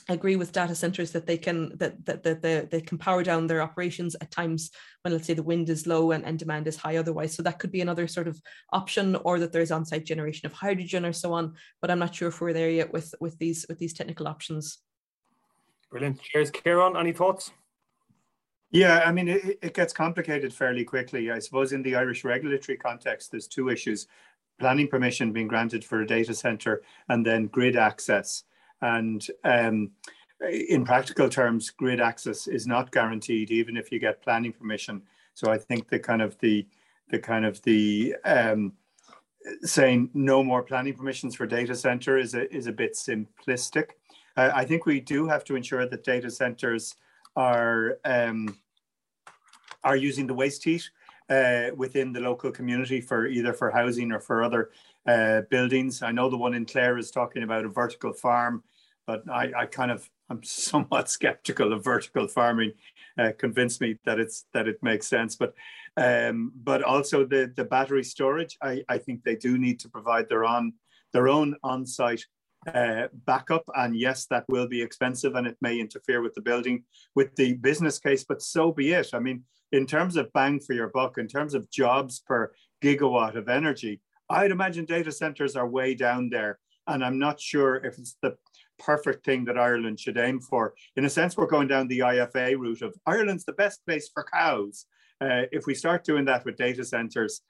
agree with data centers that they can that that, that they, they can power down their operations at times when let's say the wind is low and, and demand is high otherwise. So that could be another sort of option or that there's on-site generation of hydrogen or so on but i'm not sure if we're there yet with with these with these technical options. Brilliant. Cheers Ciarán any thoughts? Yeah, I mean, it, it gets complicated fairly quickly. I suppose in the Irish regulatory context, there's two issues planning permission being granted for a data center and then grid access. And um, in practical terms, grid access is not guaranteed, even if you get planning permission. So I think the kind of the the kind of the um, saying no more planning permissions for data center is a is a bit simplistic. Uh, I think we do have to ensure that data centers are um, are using the waste heat uh, within the local community for either for housing or for other uh, buildings. I know the one in Clare is talking about a vertical farm, but I, I kind of I'm somewhat skeptical of vertical farming. Uh, convince me that it's that it makes sense, but um, but also the the battery storage. I, I think they do need to provide their own their own on-site uh, backup. And yes, that will be expensive and it may interfere with the building, with the business case, but so be it. I mean, in terms of bang for your buck, in terms of jobs per gigawatt of energy, I'd imagine data centers are way down there. And I'm not sure if it's the perfect thing that Ireland should aim for. In a sense, we're going down the IFA route of Ireland's the best place for cows. Uh, if we start doing that with data centers,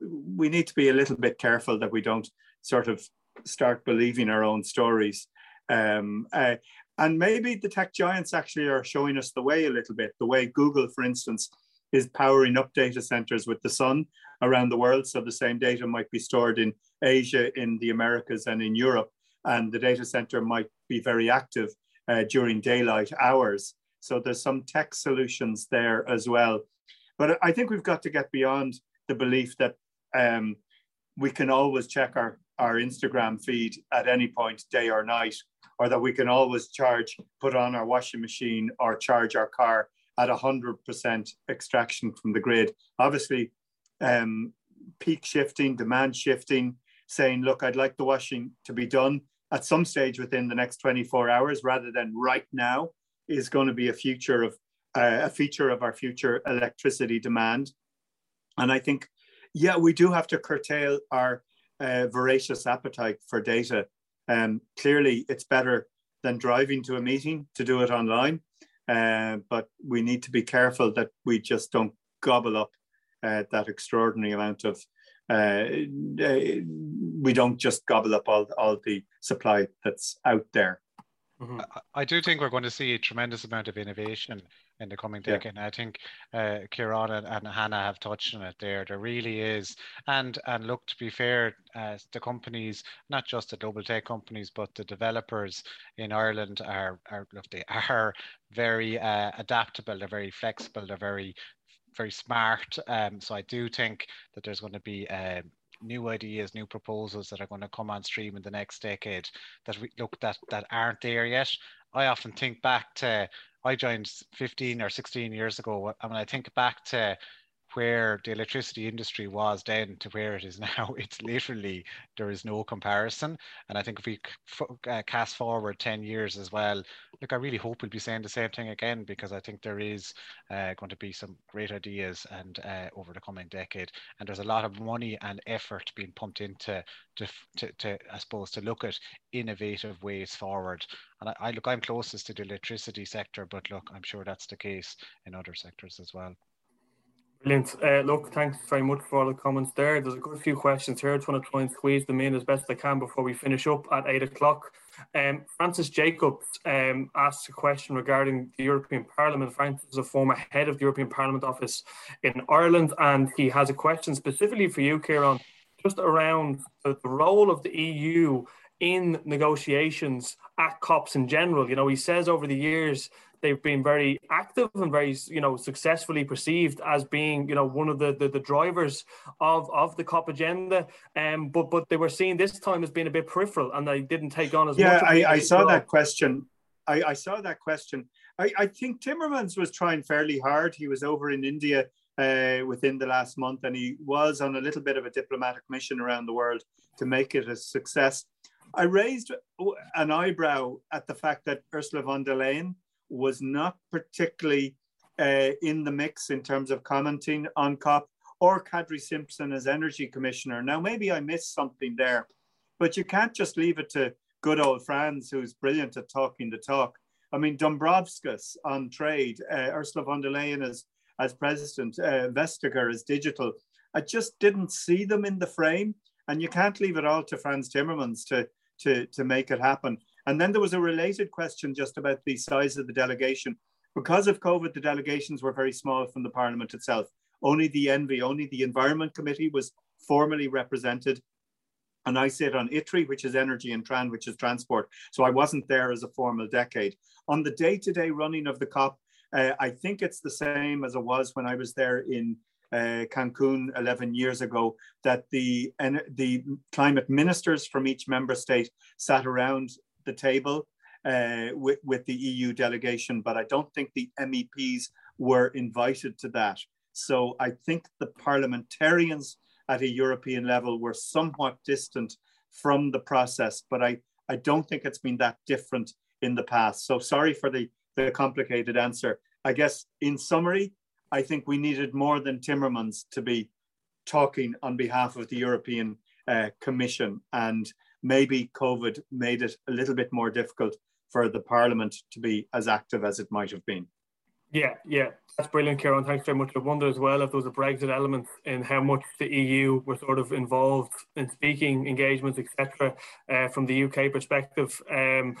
we need to be a little bit careful that we don't sort of start believing our own stories. Um, uh, and maybe the tech giants actually are showing us the way a little bit. The way Google, for instance, is powering up data centers with the sun around the world. So the same data might be stored in Asia, in the Americas, and in Europe. And the data center might be very active uh, during daylight hours. So there's some tech solutions there as well. But I think we've got to get beyond the belief that um, we can always check our our Instagram feed at any point, day or night, or that we can always charge, put on our washing machine or charge our car at 100% extraction from the grid. Obviously, um, peak shifting, demand shifting, saying, look, I'd like the washing to be done at some stage within the next 24 hours rather than right now is going to be a future of uh, a feature of our future electricity demand. And I think, yeah, we do have to curtail our uh, voracious appetite for data. Um, clearly, it's better than driving to a meeting to do it online, uh, but we need to be careful that we just don't gobble up uh, that extraordinary amount of. Uh, uh, we don't just gobble up all, all the supply that's out there. Mm-hmm. I, I do think we're going to see a tremendous amount of innovation in the coming decade. Yeah. I think uh, Ciarán and, and, Hannah have touched on it there. There really is, and and look to be fair, uh, the companies, not just the global tech companies, but the developers in Ireland are are look they are very uh, adaptable. They're very flexible. They're very very smart. Um, so I do think that there's going to be um, new ideas, new proposals that are going to come on stream in the next decade that we look that that aren't there yet. I often think back to I joined 15 or 16 years ago. And when I think back to where the electricity industry was then to where it is now, it's literally there is no comparison. And I think if we uh, cast forward 10 years as well, look, I really hope we'll be saying the same thing again because I think there is uh, going to be some great ideas and uh, over the coming decade. And there's a lot of money and effort being pumped into to, to, to I suppose to look at innovative ways forward. And I, I look, I'm closest to the electricity sector, but look, I'm sure that's the case in other sectors as well. Brilliant. Uh, look, thanks very much for all the comments there. There's a good few questions here. I just want to try and squeeze them in as best I can before we finish up at eight o'clock. Um, Francis Jacobs um, asked a question regarding the European Parliament. Francis is a former head of the European Parliament office in Ireland, and he has a question specifically for you, Ciarán, just around the, the role of the EU in negotiations at COPs in general. You know, he says over the years they've been very active and very you know successfully perceived as being you know one of the the, the drivers of of the COP agenda. Um, but but they were seen this time as being a bit peripheral and they didn't take on as yeah, much. Yeah, I, I saw that question. I, I saw that question. I, I think Timmermans was trying fairly hard. He was over in India uh, within the last month, and he was on a little bit of a diplomatic mission around the world to make it a success. I raised an eyebrow at the fact that Ursula von der Leyen was not particularly uh, in the mix in terms of commenting on COP or Kadri Simson as Energy Commissioner. Now, maybe I missed something there, but you can't just leave it to good old Frans, who's brilliant at talking the talk. I mean, Dombrovskis on trade, uh, Ursula von der Leyen as, as president, uh, Vestager as digital. I just didn't see them in the frame. And you can't leave it all to Frans Timmermans to, to, to make it happen. And then there was a related question just about the size of the delegation. Because of COVID, the delegations were very small from the Parliament itself. Only the ENVI, only the Environment Committee was formally represented. And I sit on ITRE, which is Energy and Tran, which is Transport. So I wasn't there as a formal decade. On the day to day running of the COP, uh, I think it's the same as it was when I was there in uh, Cancun 11 years ago, that the, the climate ministers from each member state sat around the table uh, with, with the EU delegation, but I don't think the MEPs were invited to that. So I think the parliamentarians at a European level were somewhat distant from the process, but I, I don't think it's been that different in the past. So sorry for the, the complicated answer. I guess in summary, I think we needed more than Timmermans to be talking on behalf of the European uh, Commission. And maybe COVID made it a little bit more difficult for the Parliament to be as active as it might have been. Yeah, yeah, that's brilliant, Ciarán. Thanks very much. I wonder as well if there was a Brexit element in how much the EU were sort of involved in speaking engagements, etc., uh, from the UK perspective. Um,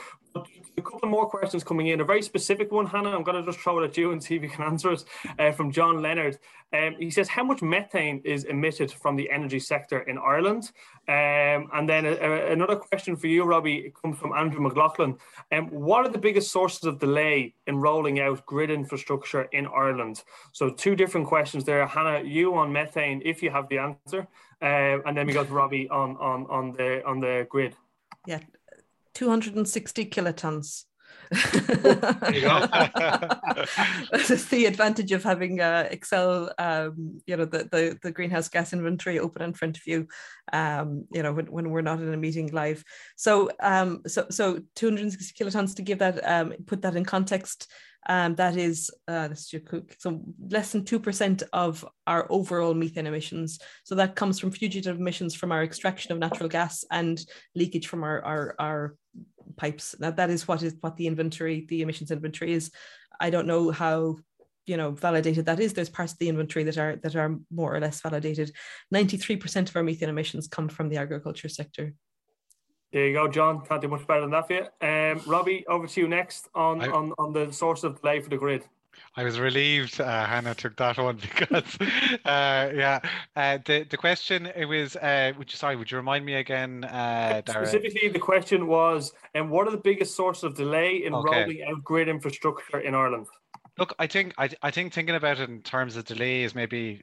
a couple more questions coming in. A very specific one, Hannah. I'm going to just throw it at you and see if you can answer it. Uh, from John Leonard. Um, he says, How much methane is emitted from the energy sector in Ireland? Um, and then a, a, another question for you, Robbie, it comes from Andrew McLaughlin. Um, what are the biggest sources of delay in rolling out grid infrastructure in Ireland? So, two different questions there. Hannah, you on methane, if you have the answer. Uh, and then we go to Robbie on, on, on, the, on the grid. Yeah, 260 kilotons. That's the advantage of having uh, Excel, um, you know, the, the, the greenhouse gas inventory open in front of you, um, you know, when, when we're not in a meeting live. So, um, so, so 260 kilotons to give that, um, put that in context, um, that is uh, this is so less than two percent of our overall methane emissions. So that comes from fugitive emissions from our extraction of natural gas and leakage from our our, our pipes. That that is what is what the inventory, the emissions inventory is. I don't know how you know validated that is. There's parts of the inventory that are that are more or less validated. Ninety three percent of our methane emissions come from the agriculture sector. There you go, John. Can't do much better than that for you. Um, Robbie, over to you next on, I, on, on the source of delay for the grid. I was relieved uh, Hannah took that one because, uh, yeah, uh, the the question it was. Uh, would you sorry? Would you remind me again, uh, Specifically, the question was, and um, what are the biggest sources of delay in okay. rolling out grid infrastructure in Ireland? Look, I think I, I think thinking about it in terms of delay is maybe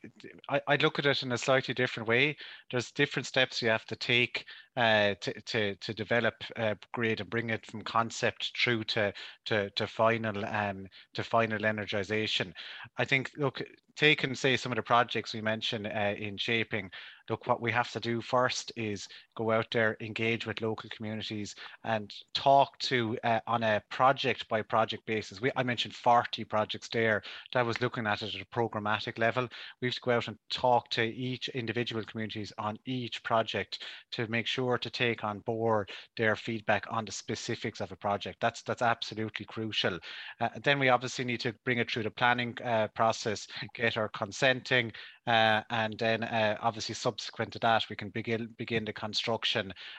I, I'd look at it in a slightly different way. There's different steps you have to take uh, to, to, to develop a grid and bring it from concept through to to, to final um, to final energization. I think look, taking say some of the projects we mentioned uh, in shaping, look what we have to do first is go out there, engage with local communities, and talk to uh, on a project by project basis. We I mentioned 40 projects there that was looking at it at a programmatic level. We have to go out and talk to each individual communities on each project to make sure to take on board their feedback on the specifics of a project. That's that's absolutely crucial. Uh, then we obviously need to bring it through the planning uh, process, get our consenting, uh, and then uh, obviously subsequent to that, we can begin begin the construction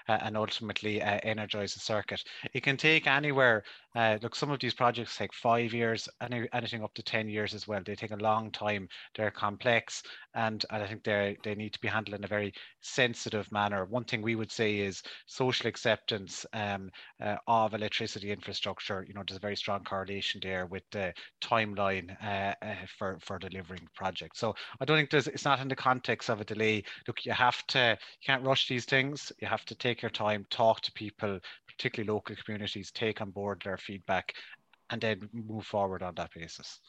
uh, and ultimately uh, energize the circuit. It can take anywhere. Uh, look, some of these projects take five years, any, anything up to ten years as well. They take a long time. They're complex, and, and I think they they need to be handled in a very sensitive manner. One thing we would say is social acceptance um, uh, of electricity infrastructure. You know, there's a very strong correlation there with the timeline for for delivering projects. So I don't think there's it's not in the context of a delay. Look, you have to you can't rush these things. You have to take your time, talk to people, particularly local communities, take on board their feedback, and then move forward on that basis.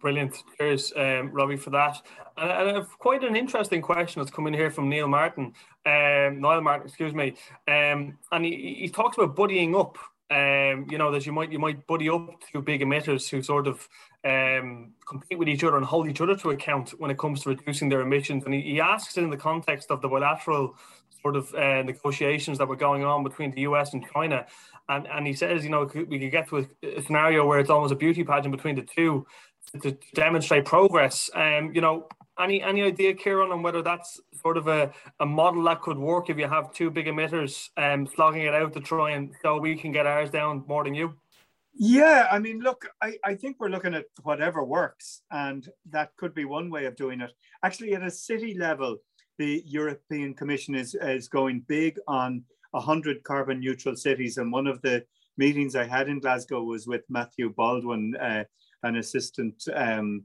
Brilliant. Cheers, um, Robbie, for that. And, and quite an interesting question that's coming here from Neil Martin, um, Niall Martin, excuse me. Um, and he, he talks about buddying up um, you know, that you might you might buddy up two big emitters who sort of um, compete with each other and hold each other to account when it comes to reducing their emissions. And he, he asks in the context of the bilateral sort of uh, negotiations that were going on between the US and China. And, and he says, you know, we could get to a, scenario where it's almost a beauty pageant between the two to, to demonstrate progress. Um, you know, any any idea, Ciarán, on whether that's sort of a, a model that could work if you have two big emitters um, flogging it out to try and so we can get ours down more than you? Yeah, I mean, look, I, I think we're looking at whatever works, and that could be one way of doing it. Actually, at a city level, the European Commission is, is going big on 100 carbon neutral cities. And one of the meetings I had in Glasgow was with Matthew Baldwin, uh, an assistant um,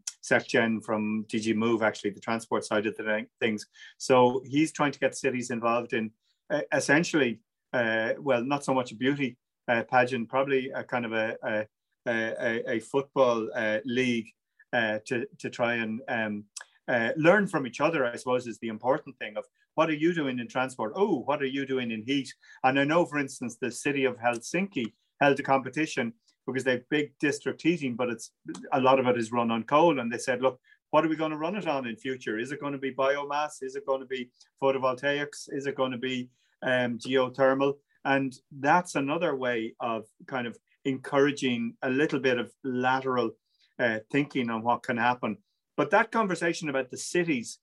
from DG Move, actually, the transport side of the things. So he's trying to get cities involved in uh, essentially, uh, well, not so much a beauty uh, pageant, probably a kind of a, a, a, a football uh, league uh, to, to try and um, uh, learn from each other, I suppose, is the important thing of what are you doing in transport? Oh, what are you doing in heat? And I know, for instance, the city of Helsinki held a competition because they have big district heating, but it's a lot of it is run on coal. And they said, look, what are we going to run it on in future? Is it going to be biomass? Is it going to be photovoltaics? Is it going to be um, geothermal? And that's another way of kind of encouraging a little bit of lateral uh, thinking on what can happen. But that conversation about the cities,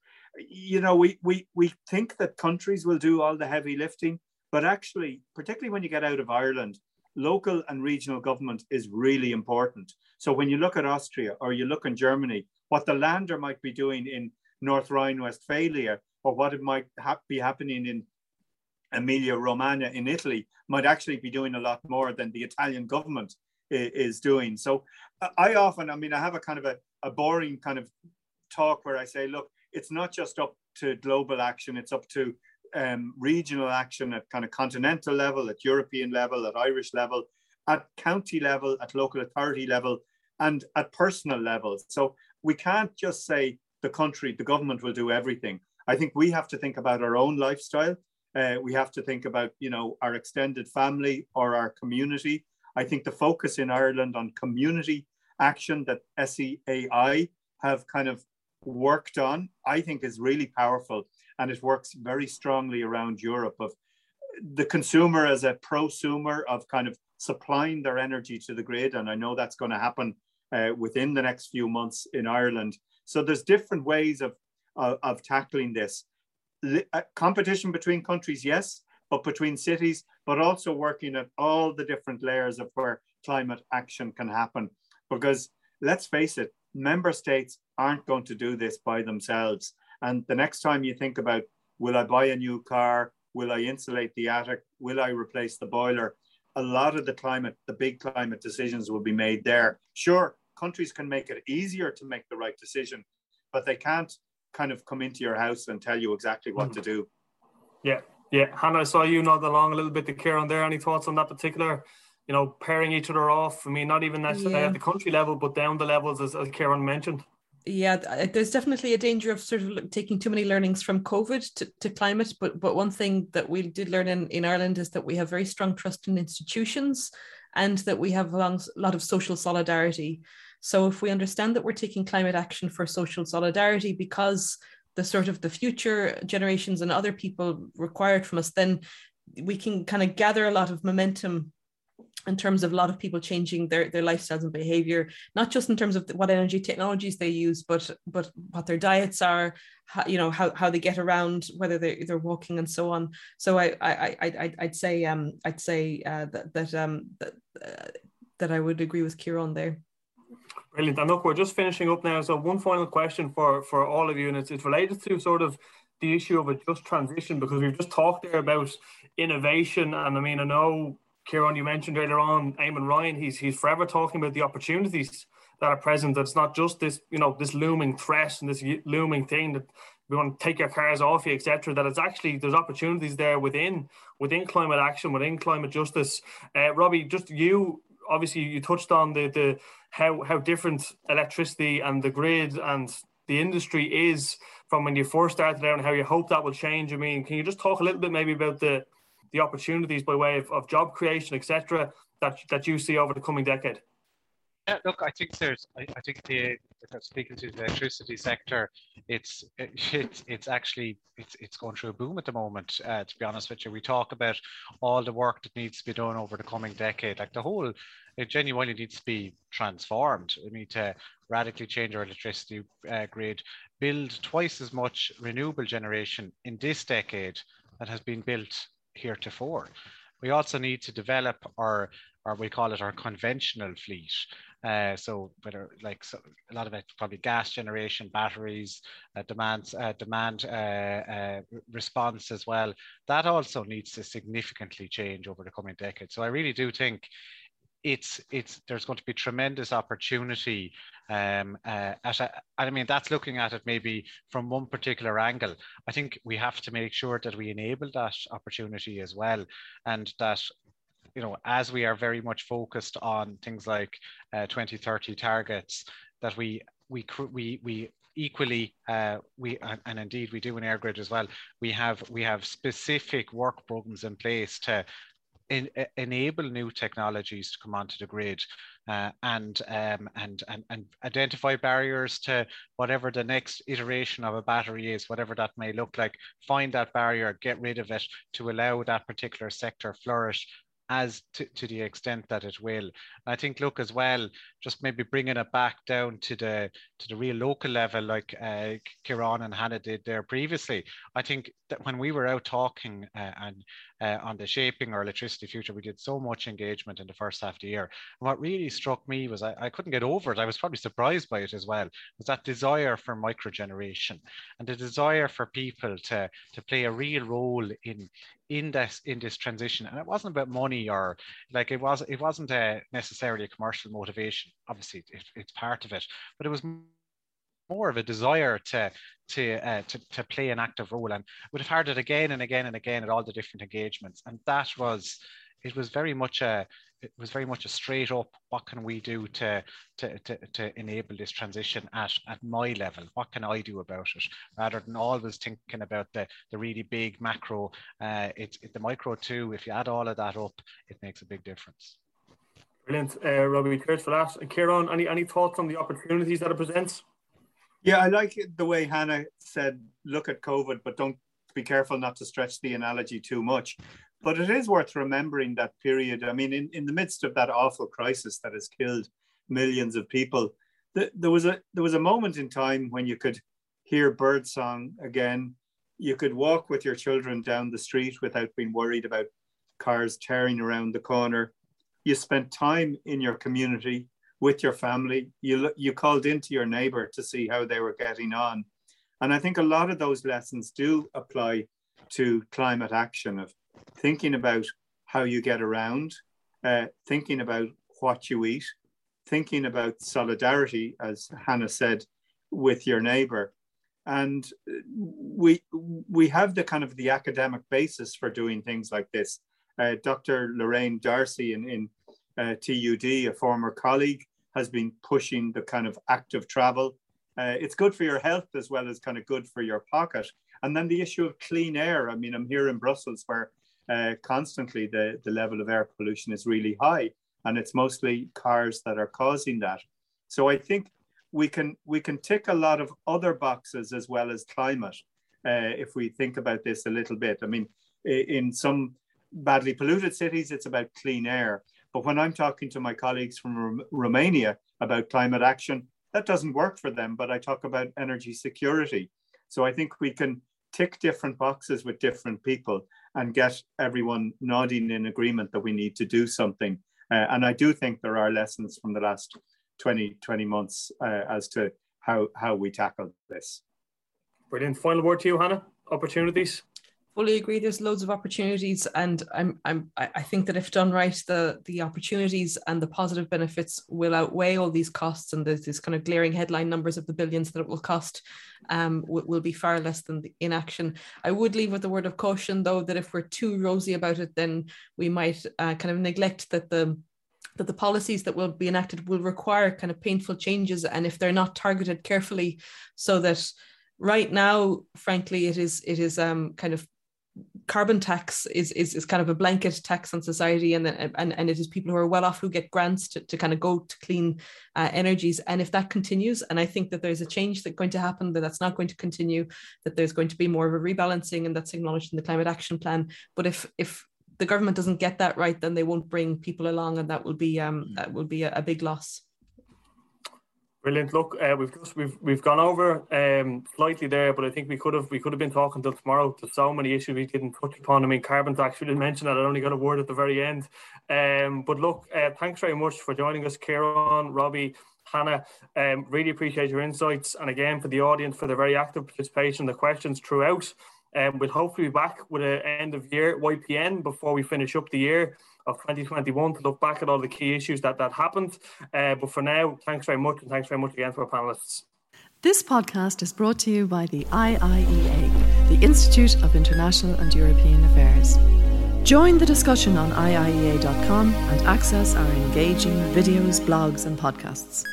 you know, we, we, we think that countries will do all the heavy lifting, but actually, particularly when you get out of Ireland, local and regional government is really important. So when you look at Austria or you look in Germany, what the Länder might be doing in North Rhine-Westphalia or what it might ha be happening in Emilia Romagna in Italy might actually be doing a lot more than the Italian government is doing. So I often, I mean, I have a kind of a, a boring kind of talk where I say, look, it's not just up to global action, it's up to um, regional action at kind of continental level, at European level, at Irish level, at county level, at local authority level, and at personal level. So we can't just say the country, the government will do everything. I think we have to think about our own lifestyle. Uh, we have to think about, you know, our extended family or our community. I think the focus in Ireland on community action that SEAI have kind of worked on, I think is really powerful. And it works very strongly around Europe of the consumer as a prosumer of kind of supplying their energy to the grid. And I know that's going to happen uh, within the next few months in Ireland. So there's different ways of, of, of tackling this. Uh, competition between countries, yes, but between cities, but also working at all the different layers of where climate action can happen. Because let's face it, member states aren't going to do this by themselves. And the next time you think about, will I buy a new car? Will I insulate the attic? Will I replace the boiler? A lot of the climate, the big climate decisions will be made there. Sure, countries can make it easier to make the right decision, but they can't kind of come into your house and tell you exactly what mm. to do. Yeah, yeah. Hannah, I saw you nod along a little bit to Ciarán there. Any thoughts on that particular you know, pairing each other off. I mean, not even necessarily yeah. at the country level, but down the levels, as, as Ciarán mentioned. Yeah, uh, there's definitely a danger of sort of taking too many learnings from COVID to, to climate. But but one thing that we did learn in, in Ireland is that we have very strong trust in institutions and that we have a lot of social solidarity. So if we understand that we're taking climate action for social solidarity because the sort of the future generations and other people required from us, then we can kind of gather a lot of momentum in terms of a lot of people changing their, their lifestyles and behavior not just in terms of what energy technologies they use but but what their diets are how, you know how, how they get around whether they're, they're walking and so on. So i i, I i'd say um i'd say uh, that that um that, uh, that i would agree with Ciarán there. Brilliant. And look we're just finishing up now. So one final question for for all of you and it's, it's related to sort of the issue of a just transition because we've just talked there about innovation. And i mean i know Ciarán, you mentioned earlier on, Eamon Ryan, he's he's forever talking about the opportunities that are present. That it's not just this, you know, this looming threat and this looming thing that we want to take your cars off you, etc. That it's actually there's opportunities there within within climate action, within climate justice. Uh, Robbie, just you obviously you touched on the the how how different electricity and the grid and the industry is from when you first started out and how you hope that will change. I mean, can you just talk a little bit maybe about the the opportunities by way of, of job creation, etc., that that you see over the coming decade? Yeah, look, I think there's, I, I think the, speaking to the electricity sector, it's, it's, it's actually, it's, it's going through a boom at the moment, uh, to be honest with you. We talk about all the work that needs to be done over the coming decade, like the whole, it genuinely needs to be transformed. I mean, to radically change our electricity uh, grid, build twice as much renewable generation in this decade that has been built heretofore. We also need to develop our, or we call it our conventional fleet. Uh, so whether like so a lot of it probably gas generation, batteries, uh, demands, uh, demand uh, uh, response as well. That also needs to significantly change over the coming decade. So I really do think it's it's there's going to be tremendous opportunity um uh, at a, i mean that's looking at it maybe from one particular angle. I think we have to make sure that we enable that opportunity as well and that you know as we are very much focused on things like uh, 2030 targets that we we we we equally uh, we and, and, indeed we do in EirGrid as well we have we have specific work programs in place to in, enable new technologies to come onto the grid uh, and, um, and, and, and identify barriers to whatever the next iteration of a battery is, whatever that may look like, find that barrier, get rid of it to allow that particular sector flourish as to, to the extent that it will. I think, look, as well, just maybe bringing it back down to the to the real local level, like uh, Ciarán and Hannah did there previously. I think that when we were out talking uh, and uh, on the shaping our electricity future, we did so much engagement in the first half of the year. And what really struck me was I, I couldn't get over it. I was probably surprised by it as well. Was that desire for microgeneration and the desire for people to to play a real role in in this in this transition and it wasn't about money or like it was it wasn't a, uh, necessarily a commercial motivation. Obviously it, it's part of it but it was more of a desire to to, uh, to to play an active role and would have heard it again and again and again at all the different engagements and that was it was very much a it was very much a straight up what can we do to to, to, to enable this transition at, at my level? What can i do about it? Rather than always thinking about the, the really big macro uh, it's it, the micro too. If you add all of that up it makes a big difference. Brilliant. Uh, robbie cheers for that. And Ciarán any any thoughts on the opportunities that it presents? Yeah i like the way hannah said look at covid but don't be careful not to stretch the analogy too much but it is worth remembering that period. I mean, in, in the midst of that awful crisis that has killed millions of people, th- there was a there was a moment in time when you could hear birdsong again. You could walk with your children down the street without being worried about cars tearing around the corner. You spent time in your community with your family. You you called into your neighbor to see how they were getting on, and I think a lot of those lessons do apply to climate action of thinking about how you get around, uh, thinking about what you eat, thinking about solidarity, as Hannah said, with your neighbor. And we we have the kind of the academic basis for doing things like this. Uh, Dr. Lorraine D'Arcy in, in uh, TUD, a former colleague, has been pushing the kind of active travel. Uh, it's good for your health as well as kind of good for your pocket. And then the issue of clean air. I mean, I'm here in Brussels where uh, constantly the, the level of air pollution is really high and it's mostly cars that are causing that. So i think we can we can tick a lot of other boxes as well as climate uh, if we think about this a little bit. I mean in some badly polluted cities it's about clean air. But when i'm talking to my colleagues from romania about climate action that doesn't work for them but i talk about energy security. So i think we can tick different boxes with different people and get everyone nodding in agreement that we need to do something. Uh, and I do think there are lessons from the last 20, 20 months uh, as to how, how we tackle this. Brilliant. Final word to you, Hannah. Opportunities? Fully agree there's loads of opportunities and i'm i'm i think that if done right the the opportunities and the positive benefits will outweigh all these costs and there's this kind of glaring headline numbers of the billions that it will cost um will, will be far less than the inaction. I would leave with a word of caution though that if we're too rosy about it then we might uh, kind of neglect that the that the policies that will be enacted will require kind of painful changes and if they're not targeted carefully so that right now frankly it is it is um kind of carbon tax is, is is kind of a blanket tax on society and and, and it is people who are well off who get grants to, to kind of go to clean uh, energies. And if that continues and i think that there's a change that's going to happen that that's not going to continue that there's going to be more of a rebalancing and that's acknowledged in the climate action plan. But if if the government doesn't get that right then they won't bring people along and that will be um that will be a, a big loss Brilliant. Look, uh, we've just we've we've gone over um, slightly there, but I think we could have we could have been talking till tomorrow. There's so many issues we didn't touch upon. I mean, carbon tax. We didn't mention that. I only got a word at the very end. Um, but look, uh, thanks very much for joining us, Ciarán, Robbie, Hannah. Um, really appreciate your insights, and again for the audience for the very active participation, the questions throughout. Um, we'll hopefully be back with an end of year YPN before we finish up the year of 2021 to look back at all the key issues that that happened. Uh, but for now, thanks very much, and thanks very much again for our panelists. This podcast is brought to you by the IIEA, the Institute of International and European Affairs. Join the discussion on IIEA.com and access our engaging videos, blogs, and podcasts.